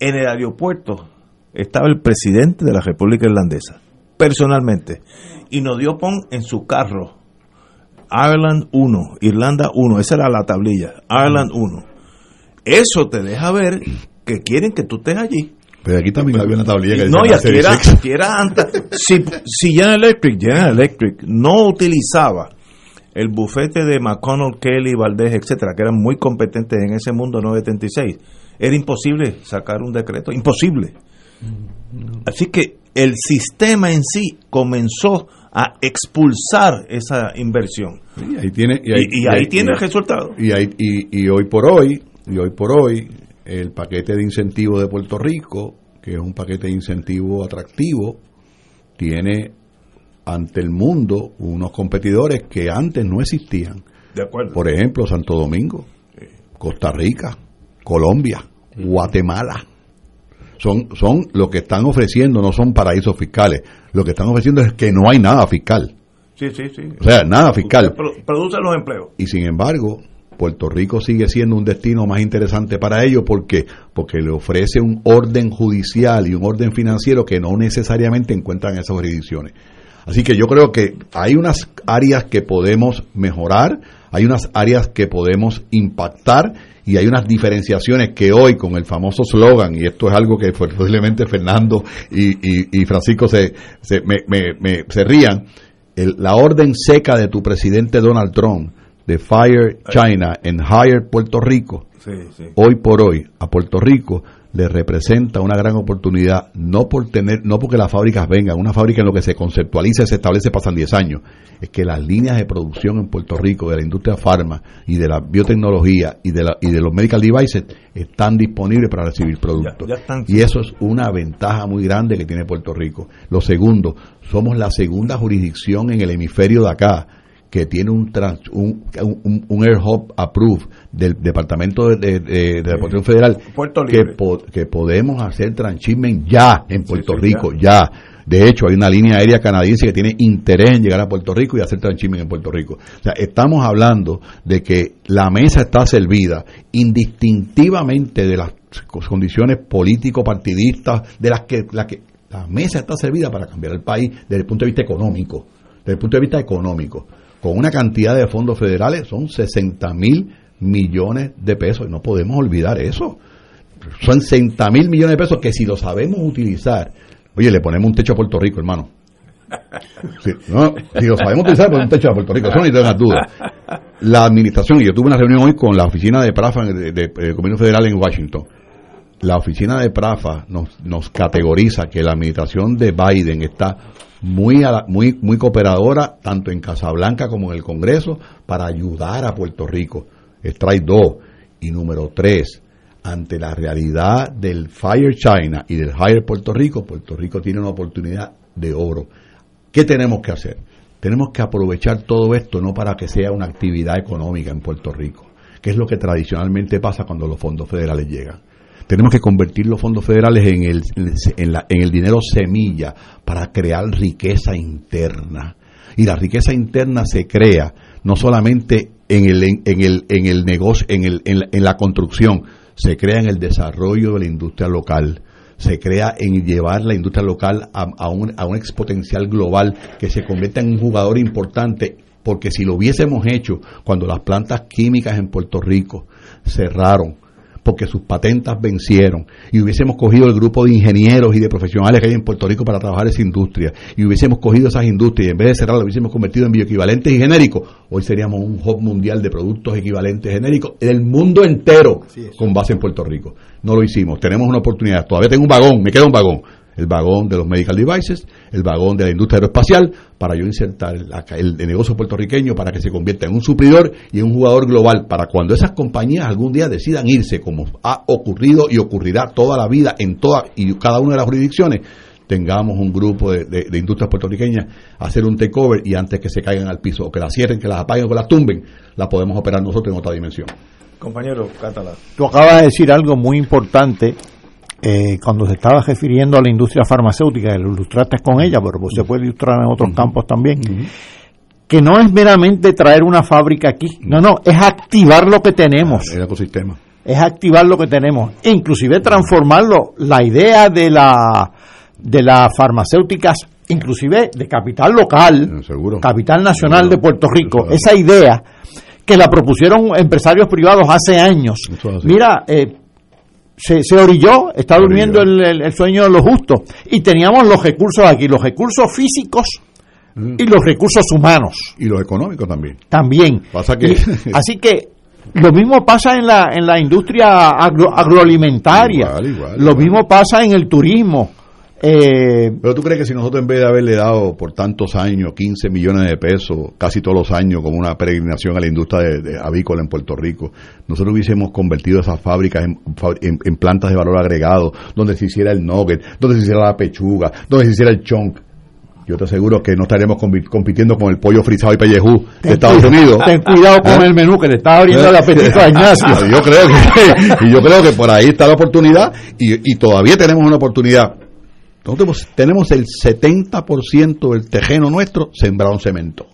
en el aeropuerto estaba el presidente de la República Irlandesa, personalmente, y nos dio pon en su carro, Ireland 1, Irlanda 1, esa era la tablilla, Ireland 1. Eso te deja ver que quieren que tú estés allí. Pero aquí también había una tablilla que No, y aquí era, aquí anta- si, si General Electric, General Electric no utilizaba el bufete de McConnell, Kelly, Valdés, etcétera, que eran muy competentes en ese mundo 976, era imposible sacar un decreto, imposible. Así que el sistema en sí comenzó a expulsar esa inversión. Y ahí tiene, Y- y ahí tiene el resultado. Y, ahí- y hoy por hoy, y hoy por hoy, el paquete de incentivo de Puerto Rico, que es un paquete de incentivo atractivo, tiene ante el mundo unos competidores que antes no existían. De acuerdo. Por ejemplo, Santo Domingo, Costa Rica, Colombia, Guatemala. Son, son lo que están ofreciendo, no son paraísos fiscales. Lo que están ofreciendo es que no hay nada fiscal. Sí, sí, sí. O sea, nada fiscal. Pro- produce los empleos. Y sin embargo, Puerto Rico sigue siendo un destino más interesante para ellos. ¿Por qué? Porque le ofrece un orden judicial y un orden financiero que no necesariamente encuentran en esas jurisdicciones. Así que yo creo que hay unas áreas que podemos mejorar, hay unas áreas que podemos impactar y hay unas diferenciaciones que hoy con el famoso slogan, y esto es algo que posiblemente Fernando y, y- y Francisco se, se, me- me- me- se rían, el- la orden seca de tu presidente Donald Trump de Fire China and Hire Puerto Rico, Sí, sí. hoy por hoy a Puerto Rico le representa una gran oportunidad, no por tener, no porque las fábricas vengan, una fábrica en lo que se conceptualiza y se establece pasan 10 años, es que las líneas de producción en Puerto Rico de la industria farma y de la biotecnología y de, la, y de los medical devices están disponibles para recibir productos. Ya- ya están. Y eso es una ventaja muy grande que tiene Puerto Rico. Lo segundo, somos la segunda jurisdicción en el hemisferio de acá que tiene un, trans- un, un, un Air Hub approved del Departamento de, de, de- de la Protección Federal Puerto que, po- que podemos hacer transshipment ya en Puerto sí, Rico, ya. De hecho, hay una línea aérea canadiense que tiene interés en llegar a Puerto Rico y hacer transshipment en Puerto Rico. O sea, estamos hablando de que la mesa está servida indistintivamente de las condiciones político-partidistas, de las que, la que la mesa está servida para cambiar el país desde el punto de vista económico. Desde el punto de vista económico. Con una cantidad de fondos federales, son 60 mil millones de pesos. Y no podemos olvidar eso. Son 60 mil millones de pesos que si lo sabemos utilizar, oye, le ponemos un techo a Puerto Rico, hermano. Sí, no, si lo sabemos utilizar, ponemos un techo a Puerto Rico, eso no hay dudas. La administración, y yo tuve una reunión hoy con la oficina de PRAFA de, de- Gobierno Federal en Washington. La oficina de PRAFA nos categoriza que la administración de Biden está muy, muy, muy cooperadora, tanto en Casablanca como en el Congreso, para ayudar a Puerto Rico. Strike 2. Y número 3, ante la realidad del Fire China y del Hire Puerto Rico, Puerto Rico tiene una oportunidad de oro. ¿Qué tenemos que hacer? Tenemos que aprovechar todo esto no para que sea una actividad económica en Puerto Rico, que es lo que tradicionalmente pasa cuando los fondos federales llegan. Tenemos que convertir los fondos federales en el, en la- en el dinero semilla para crear riqueza interna. Y la riqueza interna se crea no solamente en el, en, el, en el negocio, en, el, en, la, en la construcción, se crea en el desarrollo de la industria local, se crea en llevar la industria local a, un, a un exponencial global que se convierta en un jugador importante, porque si lo hubiésemos hecho cuando las plantas químicas en Puerto Rico cerraron, porque sus patentas vencieron. Y hubiésemos cogido el grupo de ingenieros y de profesionales que hay en Puerto Rico para trabajar esa industria. Y hubiésemos cogido esas industrias y en vez de cerrarlas hubiésemos convertido en bioequivalentes y genéricos, hoy seríamos un hub mundial de productos equivalentes genéricos del mundo entero con base en Puerto Rico. No lo hicimos, tenemos una oportunidad, todavía tengo un vagón, me queda un vagón, el vagón de los medical devices, el vagón de la industria aeroespacial, para yo insertar el, el, el negocio puertorriqueño para que se convierta en un suplidor y en un jugador global, para cuando esas compañías algún día decidan irse, como ha ocurrido y ocurrirá toda la vida en toda y cada una de las jurisdicciones, tengamos un grupo de, de, de, industrias puertorriqueñas hacer un takeover y antes que se caigan al piso o que las cierren, que las apaguen o que las tumben, las podemos operar nosotros en otra dimensión. Compañero Catalá. Tú acabas de decir algo muy importante eh, cuando se estaba refiriendo a la industria farmacéutica, lo ilustraste con ella, pero pues se puede ilustrar en otros uh -huh. campos también, uh -huh. que no es meramente traer una fábrica aquí, no, no, es activar lo que tenemos. El ecosistema. Es activar lo que tenemos, e inclusive transformarlo. La idea de la de las farmacéuticas, inclusive de capital local, Seguro. capital nacional de Puerto Rico, esa idea que la propusieron empresarios privados hace años. Mira, eh, se, se, orilló, está durmiendo el, el, el, sueño de los justos. Y teníamos los recursos aquí, los recursos físicos mm. y los recursos humanos. Y los económicos también. También. Pasa que... Y, así que lo mismo pasa en la, en la industria agro, agroalimentaria. Igual, igual, lo igual. mismo pasa en el turismo. Eh, Pero tú crees que si nosotros en vez de haberle dado por tantos años 15 millones de pesos, casi todos los años, como una peregrinación a la industria de, de avícola en Puerto Rico, nosotros hubiésemos convertido esas fábricas en, en, en, plantas de valor agregado, donde se hiciera el nugget, donde se hiciera la pechuga, donde se hiciera el chunk? Yo te aseguro que no estaremos compitiendo con el pollo frisado y pellejú de Estados Unidos. Ten cuidado con ¿Eh? el menú que le está abriendo el apetito a Ignacio. yo creo que, y yo creo que por ahí está la oportunidad y, y todavía tenemos una oportunidad nosotros tenemos el 70% del terreno nuestro sembrado en cemento.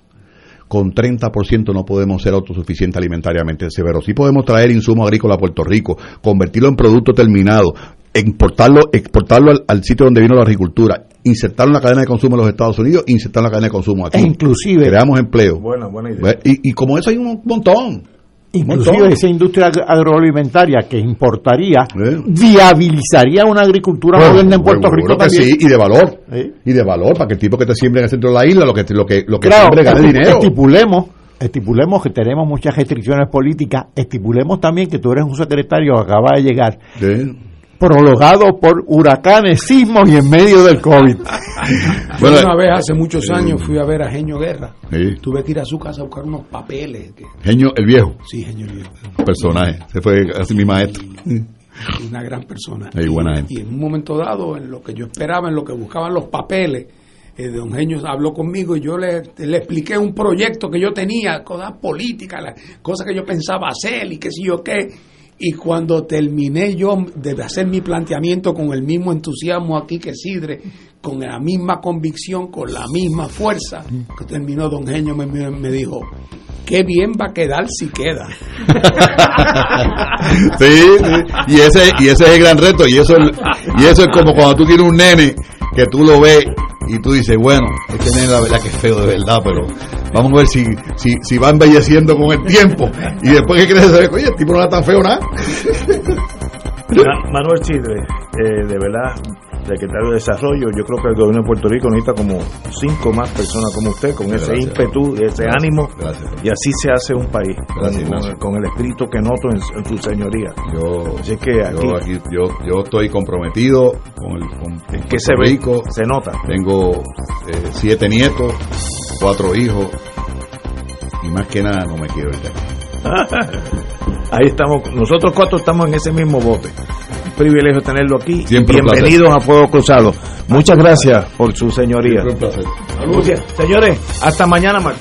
Con 30% no podemos ser autosuficientes alimentariamente severos. Sí podemos traer insumo agrícola a Puerto Rico, convertirlo en producto terminado, exportarlo, exportarlo al, al, sitio donde vino la agricultura, insertarlo en la cadena de consumo de los Estados Unidos, insertarlo en la cadena de consumo aquí. E inclusive. Creamos empleo. Buena, buena idea. Y, y como eso hay un montón. Inclusive esa industria agroalimentaria que importaría ¿Eh? viabilizaría una agricultura bueno, moderna en Puerto bueno, Rico también. Sí, y de valor. ¿Eh? Y de valor, para que el tipo que te siembre en el centro de la isla, lo que, lo que, lo que claro, siembre gane dinero. Estipulemos, estipulemos que tenemos muchas restricciones políticas, estipulemos también que tú eres un secretario que acaba de llegar. ¿Sí? Prolongado por huracanes, sismos y en medio del COVID. bueno, una vez hace muchos años fui a ver a Genio Guerra. Sí. Tuve que ir a su casa a buscar unos papeles. Que... Genio el viejo. Sí, Genio el viejo. Personaje. Se fue así mi maestro. Una gran persona. Y, buena gente. y en un momento dado, en lo que yo esperaba, en lo que buscaban los papeles, eh, don Genio habló conmigo y yo le, le, expliqué un proyecto que yo tenía, cosas políticas, cosas que yo pensaba hacer y qué sé yo qué y cuando terminé yo de hacer mi planteamiento con el mismo entusiasmo aquí que Sidre, con la misma convicción, con la misma fuerza, que terminó Don Genio me, me dijo, qué bien va a quedar si queda. sí, y ese, y ese es el gran reto, y eso, y eso es como cuando tú tienes un nene que tú lo ves y tú dices, bueno, este nene la verdad que es feo de verdad, pero vamos a ver si, si, si va embelleciendo con el tiempo. Y después que crees, oye, el tipo no era tan feo nada. Manuel Chidre, eh, de verdad, secretario de Desarrollo, yo creo que el gobierno de Puerto Rico necesita como cinco más personas como usted, con ese gracias. ímpetu, ese gracias. ánimo, gracias. y así se hace un país, con, con, el espíritu que noto en, en tu señoría. Yo, así que aquí, yo, aquí, yo, yo, estoy comprometido con el con, con que se Rico, ve, se nota. Tengo eh, siete nietos, cuatro hijos, y más que nada no me quiero ir de aquí. Ahí estamos, nosotros cuatro estamos en ese mismo bote. Un privilegio tenerlo aquí. Siempre Bienvenidos a Fuego Cruzado. Muchas gracias por su señoría. un placer. Señores, hasta mañana, Marco.